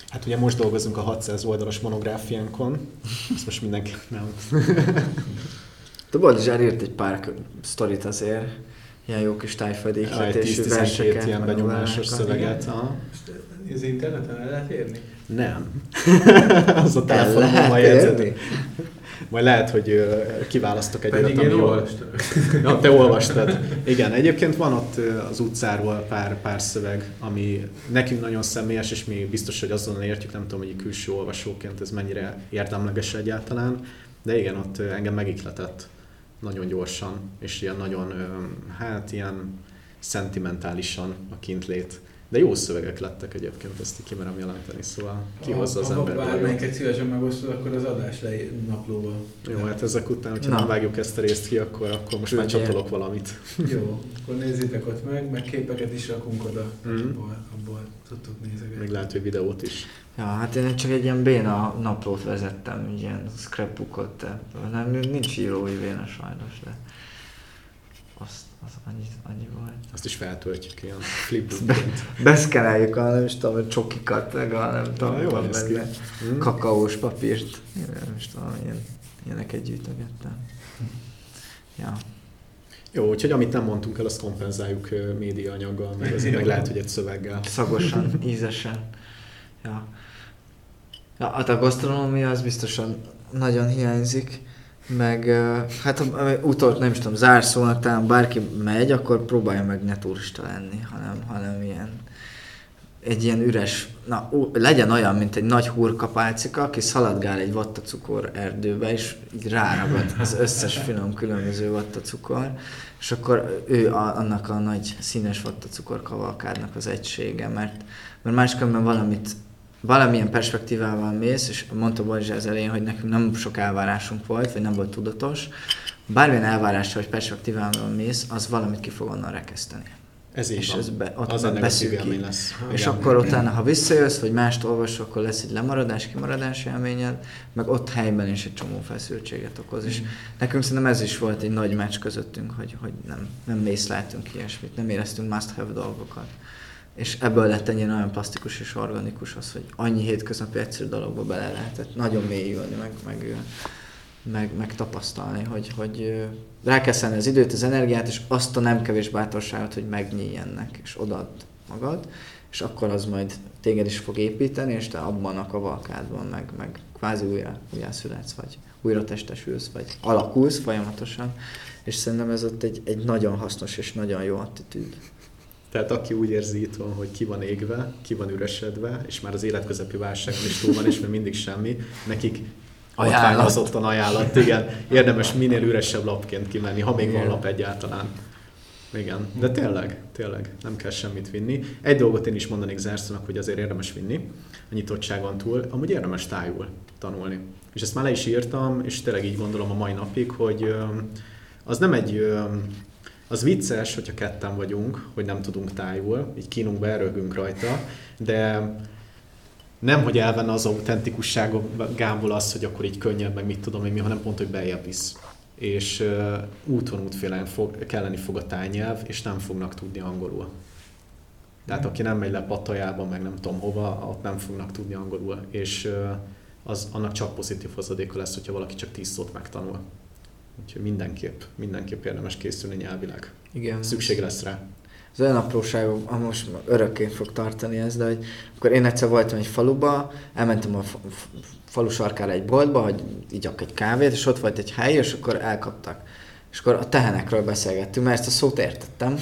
Hát ugye most dolgozunk a 600 oldalas monográfiánkon, ezt most mindenki nem. De Boldizsár írt egy pár sztorit azért, ilyen jó kis tájföldi ihletésű verseket. ilyen benyomásos szöveget. Aha. Ez interneten el lehet érni? Nem. az a telefonon majd jegyzeni. Majd lehet, hogy kiválasztok egy olyat, ami olvastam. ja, te olvastad. Igen, egyébként van ott az utcáról pár, pár szöveg, ami nekünk nagyon személyes, és mi biztos, hogy azonnal értjük, nem tudom, hogy külső olvasóként ez mennyire érdemleges egyáltalán, de igen, ott engem megikletett nagyon gyorsan, és ilyen nagyon, hát ilyen szentimentálisan a kintlét. De jó szövegek lettek egyébként, ezt kimerem jelenteni, szóval kihozza az ember. Ha bármelyiket szívesen megosztod, akkor az adás le naplóval. Jó, hát ezek után, hogyha Na. nem vágjuk ezt a részt ki, akkor, akkor most már csatolok valamit. Jó, akkor nézzétek ott meg, meg képeket is rakunk oda, mm. abból, abból tudtuk nézegetni. Még lehet, hogy videót is. Ja, hát én csak egy ilyen béna naplót vezettem, ilyen scrapbookot, de nem, nincs írói béna sajnos, de azt az annyi, annyi volt. Azt is feltöltjük ilyen flipbookként. Beszkeneljük a nem is tudom, a csokikat, meg a nem tudom, Na, van benne. Hm? Kakaós papírt. Én Nem is tudom, ilyen, ilyeneket gyűjtögettem. Ja. Jó, úgyhogy amit nem mondtunk el, azt kompenzáljuk média anyaggal, meg azért meg lehet, hogy egy szöveggel. Szagosan, ízesen. Ja. ja. Hát a gasztronómia az biztosan nagyon hiányzik, meg hát ha utolt, nem is tudom, zárszónak talán bárki megy, akkor próbálja meg ne turista lenni, hanem, hanem ilyen egy ilyen üres, na ú, legyen olyan, mint egy nagy hurkapálcika, aki szaladgál egy vattacukor erdőbe, és így ráragad az összes finom különböző vattacukor, és akkor ő a, annak a nagy színes vattacukor kavalkádnak az egysége, mert, mert máskülönben valamit, valamilyen perspektívával mész, és mondta Balázs az elején, hogy nekünk nem sok elvárásunk volt, vagy nem volt tudatos, bármilyen elvárással vagy perspektívával mész, az valamit ki fog onnan rekeszteni. Ez És van. ez be- ott az a negatív élmény lesz. És Igen. akkor utána, ha visszajössz, vagy mást olvasol, akkor lesz egy lemaradás, kimaradás élményed, meg ott helyben is egy csomó feszültséget okoz. És nekünk szerintem ez is volt egy nagy meccs közöttünk, hogy, hogy nem, nem mészleltünk ilyesmit, nem éreztünk must-have dolgokat. És ebből lett ennyire nagyon plastikus és organikus az, hogy annyi hétköznapi egyszerű dologba bele lehetett nagyon mélyülni, meg, meg, meg, meg tapasztalni, hogy, hogy rá kell az időt, az energiát, és azt a nem kevés bátorságot, hogy megnyílj ennek, és odaad magad, és akkor az majd téged is fog építeni, és te abban a kavalkádban meg, meg kvázi újra, újra születsz, vagy újra testesülsz, vagy alakulsz folyamatosan, és szerintem ez ott egy, egy nagyon hasznos és nagyon jó attitűd. Tehát aki úgy érzi itthon, hogy ki van égve, ki van üresedve, és már az életközepi válságon is túl van, és még mindig semmi, nekik hatványozottan ajánlat, igen. Érdemes minél üresebb lapként kimenni, ha még van Igen. lap egyáltalán. Igen, de tényleg, tényleg nem kell semmit vinni. Egy dolgot én is mondanék zárszónak, hogy azért érdemes vinni a nyitottságon túl, amúgy érdemes tájul tanulni. És ezt már le is írtam, és tényleg így gondolom a mai napig, hogy az nem egy az vicces, hogyha ketten vagyunk, hogy nem tudunk tájul, így kínunk be, rögünk rajta, de nem, hogy elvenne az autentikusságából az, hogy akkor így könnyebb, meg mit tudom én mi, hanem pont, hogy beljebb visz. És uh, úton útfélen fog, kelleni fog a tájnyelv, és nem fognak tudni angolul. Tehát aki nem megy le Patajába, meg nem tudom hova, ott nem fognak tudni angolul. És uh, az, annak csak pozitív hozadéka lesz, hogyha valaki csak tíz szót megtanul. Úgyhogy mindenképp, mindenképp érdemes készülni nyelvileg. Igen. Szükség lesz rá. Az olyan apróságok, ah, most örökké fog tartani ez, de hogy akkor én egyszer voltam egy faluba, elmentem a falu sarkára egy boltba, hogy igyak egy kávét, és ott volt egy hely, és akkor elkaptak. És akkor a tehenekről beszélgettünk, mert ezt a szót értettem.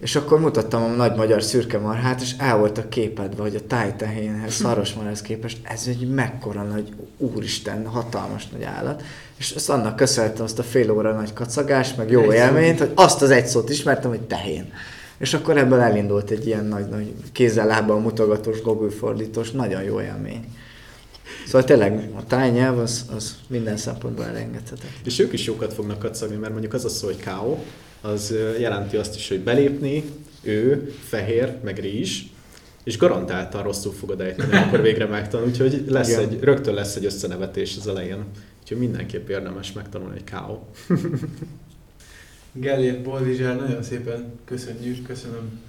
És akkor mutattam a nagy magyar szürke marhát, és el voltak képedve, hogy a tájtehénhez, szarvasmarhához képest ez egy mekkora nagy, úristen, hatalmas nagy állat. És azt annak köszönhetem azt a fél óra nagy kacagást, meg jó Egy élményt, hogy azt az egy szót ismertem, hogy tehén. És akkor ebből elindult egy ilyen nagy, nagy kézzel lábbal mutogatós, gogulfordítós, nagyon jó élmény. Szóval tényleg a tájnyelv az, az minden szempontból elengedhetetlen. És ők is jókat fognak kacagni, mert mondjuk az a szó, hogy KO, az jelenti azt is, hogy belépni, ő, fehér, meg rizs, és garantáltan rosszul fogod ejteni, akkor végre megtanul, úgyhogy lesz Igen. egy, rögtön lesz egy összenevetés az elején. Úgyhogy mindenképp érdemes megtanulni egy KO. Gellért Boldizsár, nagyon szépen köszönjük, köszönöm,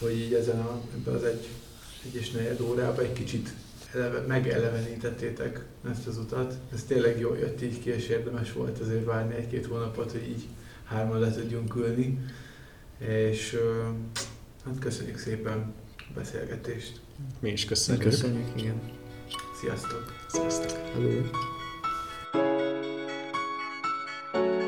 hogy így ezen a, ebbe az egy, egy és negyed órában egy kicsit eleve, megelevenítettétek ezt az utat. Ez tényleg jól jött így ki, és érdemes volt azért várni egy-két hónapot, hogy így hárman le tudjunk ülni. És hát köszönjük szépen a beszélgetést. Mi is köszönjük. Köszönjük, igen. Sziasztok! Sziasztok. Hello. Thank you.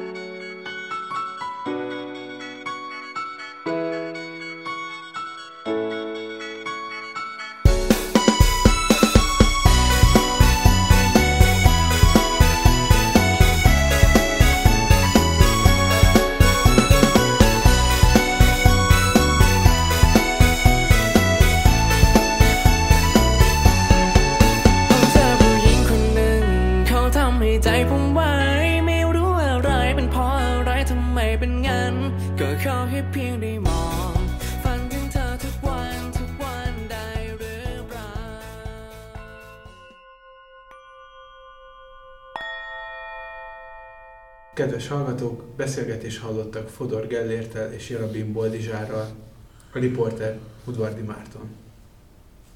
Hallgatók, beszélgetés hallottak Fodor Gellértel és Jarabin Boldizsárral, a riporter Udvardi Márton.